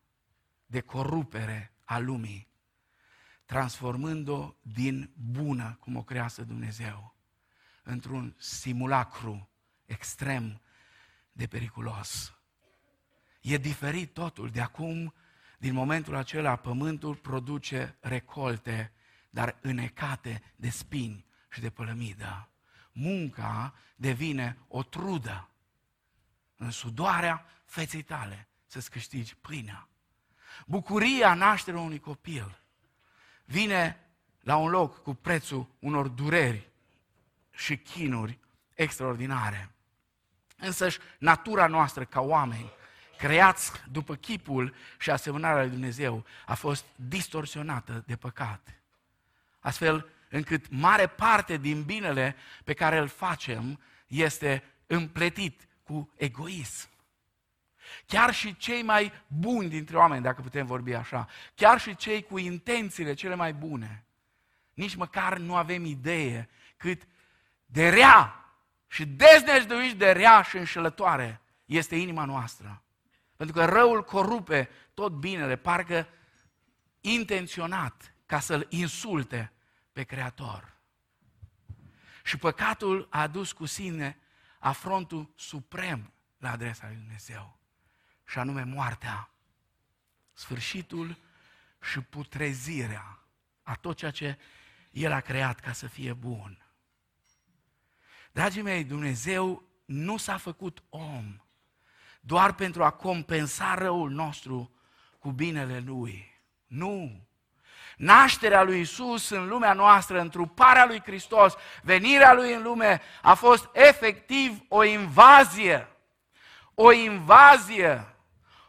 de corupere a lumii transformând-o din bună, cum o crease Dumnezeu, într-un simulacru extrem de periculos. E diferit totul. De acum, din momentul acela, pământul produce recolte, dar înecate de spini și de pălămidă. Munca devine o trudă în sudoarea feței tale să-ți câștigi pâinea. Bucuria nașterii unui copil vine la un loc cu prețul unor dureri și chinuri extraordinare. Însăși natura noastră ca oameni, creați după chipul și asemănarea lui Dumnezeu, a fost distorsionată de păcat. Astfel încât mare parte din binele pe care îl facem este împletit cu egoism. Chiar și cei mai buni dintre oameni, dacă putem vorbi așa, chiar și cei cu intențiile cele mai bune, nici măcar nu avem idee cât de rea și deznăjduiți de rea și înșelătoare este inima noastră. Pentru că răul corupe tot binele, parcă intenționat ca să-l insulte pe Creator. Și păcatul a adus cu sine afrontul suprem la adresa lui Dumnezeu, și anume moartea, sfârșitul și putrezirea a tot ceea ce El a creat ca să fie bun. Dragii mei, Dumnezeu nu s-a făcut om doar pentru a compensa răul nostru cu binele Lui. Nu! Nașterea lui Isus în lumea noastră, întruparea lui Hristos, venirea lui în lume a fost efectiv o invazie. O invazie,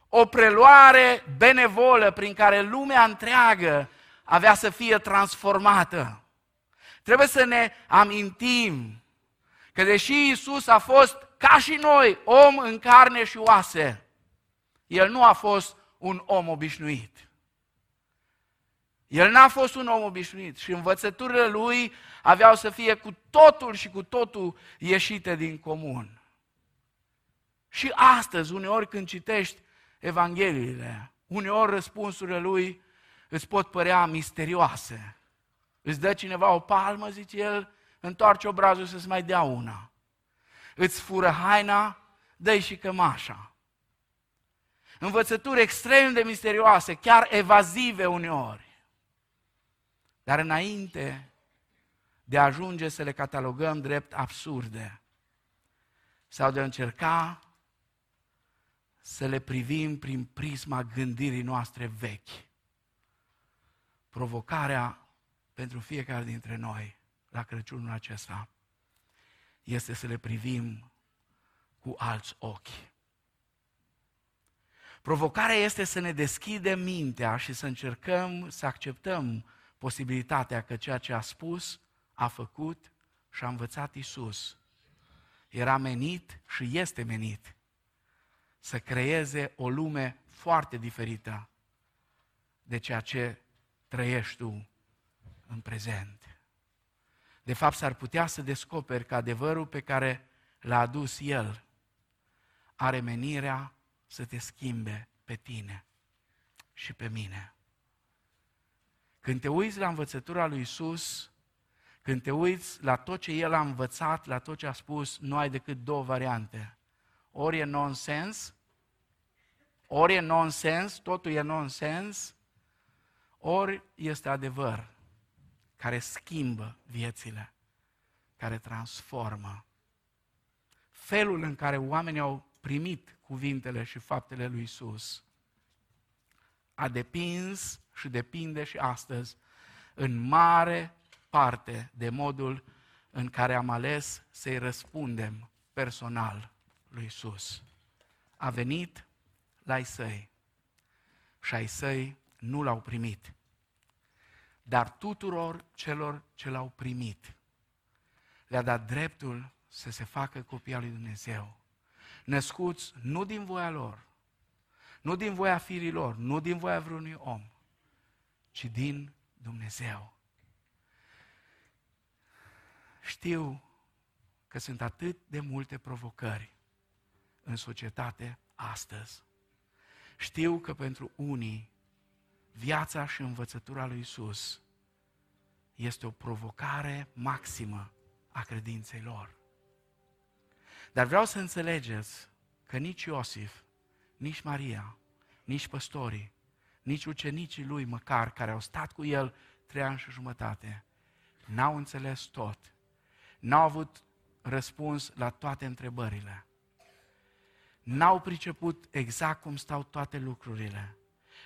o preluare benevolă prin care lumea întreagă avea să fie transformată. Trebuie să ne amintim că deși Isus a fost ca și noi, om în carne și oase, el nu a fost un om obișnuit. El n-a fost un om obișnuit și învățăturile lui aveau să fie cu totul și cu totul ieșite din comun. Și astăzi, uneori când citești Evangheliile, uneori răspunsurile lui îți pot părea misterioase. Îți dă cineva o palmă, zice el, întoarce obrazul să-ți mai dea una. Îți fură haina, dă și cămașa. Învățături extrem de misterioase, chiar evazive uneori. Dar înainte de a ajunge să le catalogăm drept absurde sau de a încerca să le privim prin prisma gândirii noastre vechi. Provocarea pentru fiecare dintre noi la Crăciunul acesta este să le privim cu alți ochi. Provocarea este să ne deschidem mintea și să încercăm să acceptăm posibilitatea că ceea ce a spus, a făcut și a învățat Isus era menit și este menit să creeze o lume foarte diferită de ceea ce trăiești tu în prezent. De fapt, s-ar putea să descoperi că adevărul pe care l-a adus El are menirea să te schimbe pe tine și pe mine. Când te uiți la învățătura lui Isus, când te uiți la tot ce El a învățat, la tot ce a spus, nu ai decât două variante. Ori e nonsens, ori e nonsens, totul e nonsens, ori este adevăr care schimbă viețile, care transformă. Felul în care oamenii au primit cuvintele și faptele lui Isus a depins și depinde și astăzi în mare parte de modul în care am ales să-i răspundem personal lui Isus. A venit la ai săi și ai săi nu l-au primit. Dar tuturor celor ce l-au primit, le-a dat dreptul să se facă copii al lui Dumnezeu, născuți nu din voia lor, nu din voia firilor, nu din voia vreunui om, ci din Dumnezeu. Știu că sunt atât de multe provocări în societate astăzi. Știu că pentru unii viața și învățătura lui Isus este o provocare maximă a credinței lor. Dar vreau să înțelegeți că nici Iosif, nici Maria, nici păstorii, nici ucenicii lui măcar, care au stat cu el trei ani și jumătate, n-au înțeles tot, n-au avut răspuns la toate întrebările, n-au priceput exact cum stau toate lucrurile,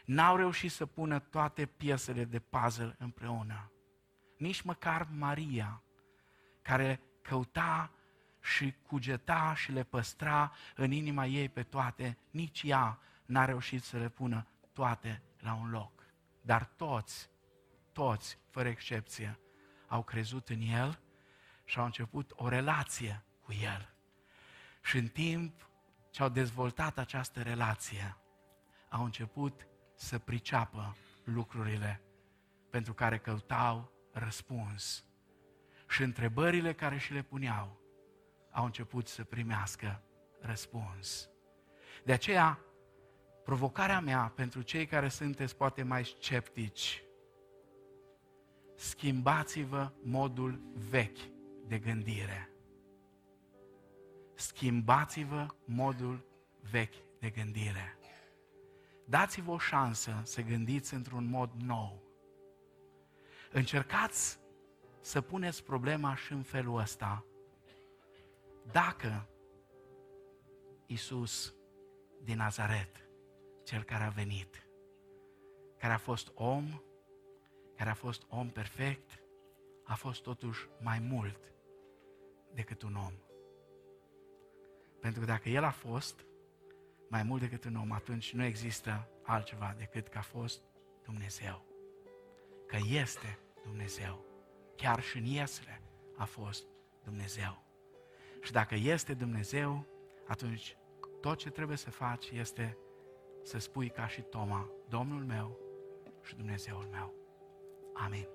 N-au reușit să pună toate piesele de puzzle împreună. Nici măcar Maria, care căuta și cugeta și le păstra în inima ei pe toate, nici ea n-a reușit să le pună toate la un loc. Dar toți, toți, fără excepție, au crezut în El și au început o relație cu El. Și în timp ce au dezvoltat această relație, au început să priceapă lucrurile pentru care căutau răspuns. Și întrebările care și le puneau au început să primească răspuns. De aceea, provocarea mea pentru cei care sunteți poate mai sceptici, schimbați-vă modul vechi de gândire. Schimbați-vă modul vechi de gândire. Dați-vă o șansă să gândiți într-un mod nou. Încercați să puneți problema și în felul ăsta. Dacă Isus din Nazaret, cel care a venit, care a fost om, care a fost om perfect, a fost totuși mai mult decât un om. Pentru că dacă El a fost mai mult decât un om, atunci nu există altceva decât că a fost Dumnezeu. Că este Dumnezeu. Chiar și în Iesle a fost Dumnezeu. Și dacă este Dumnezeu, atunci tot ce trebuie să faci este să spui ca și Toma, Domnul meu și Dumnezeul meu. Amin.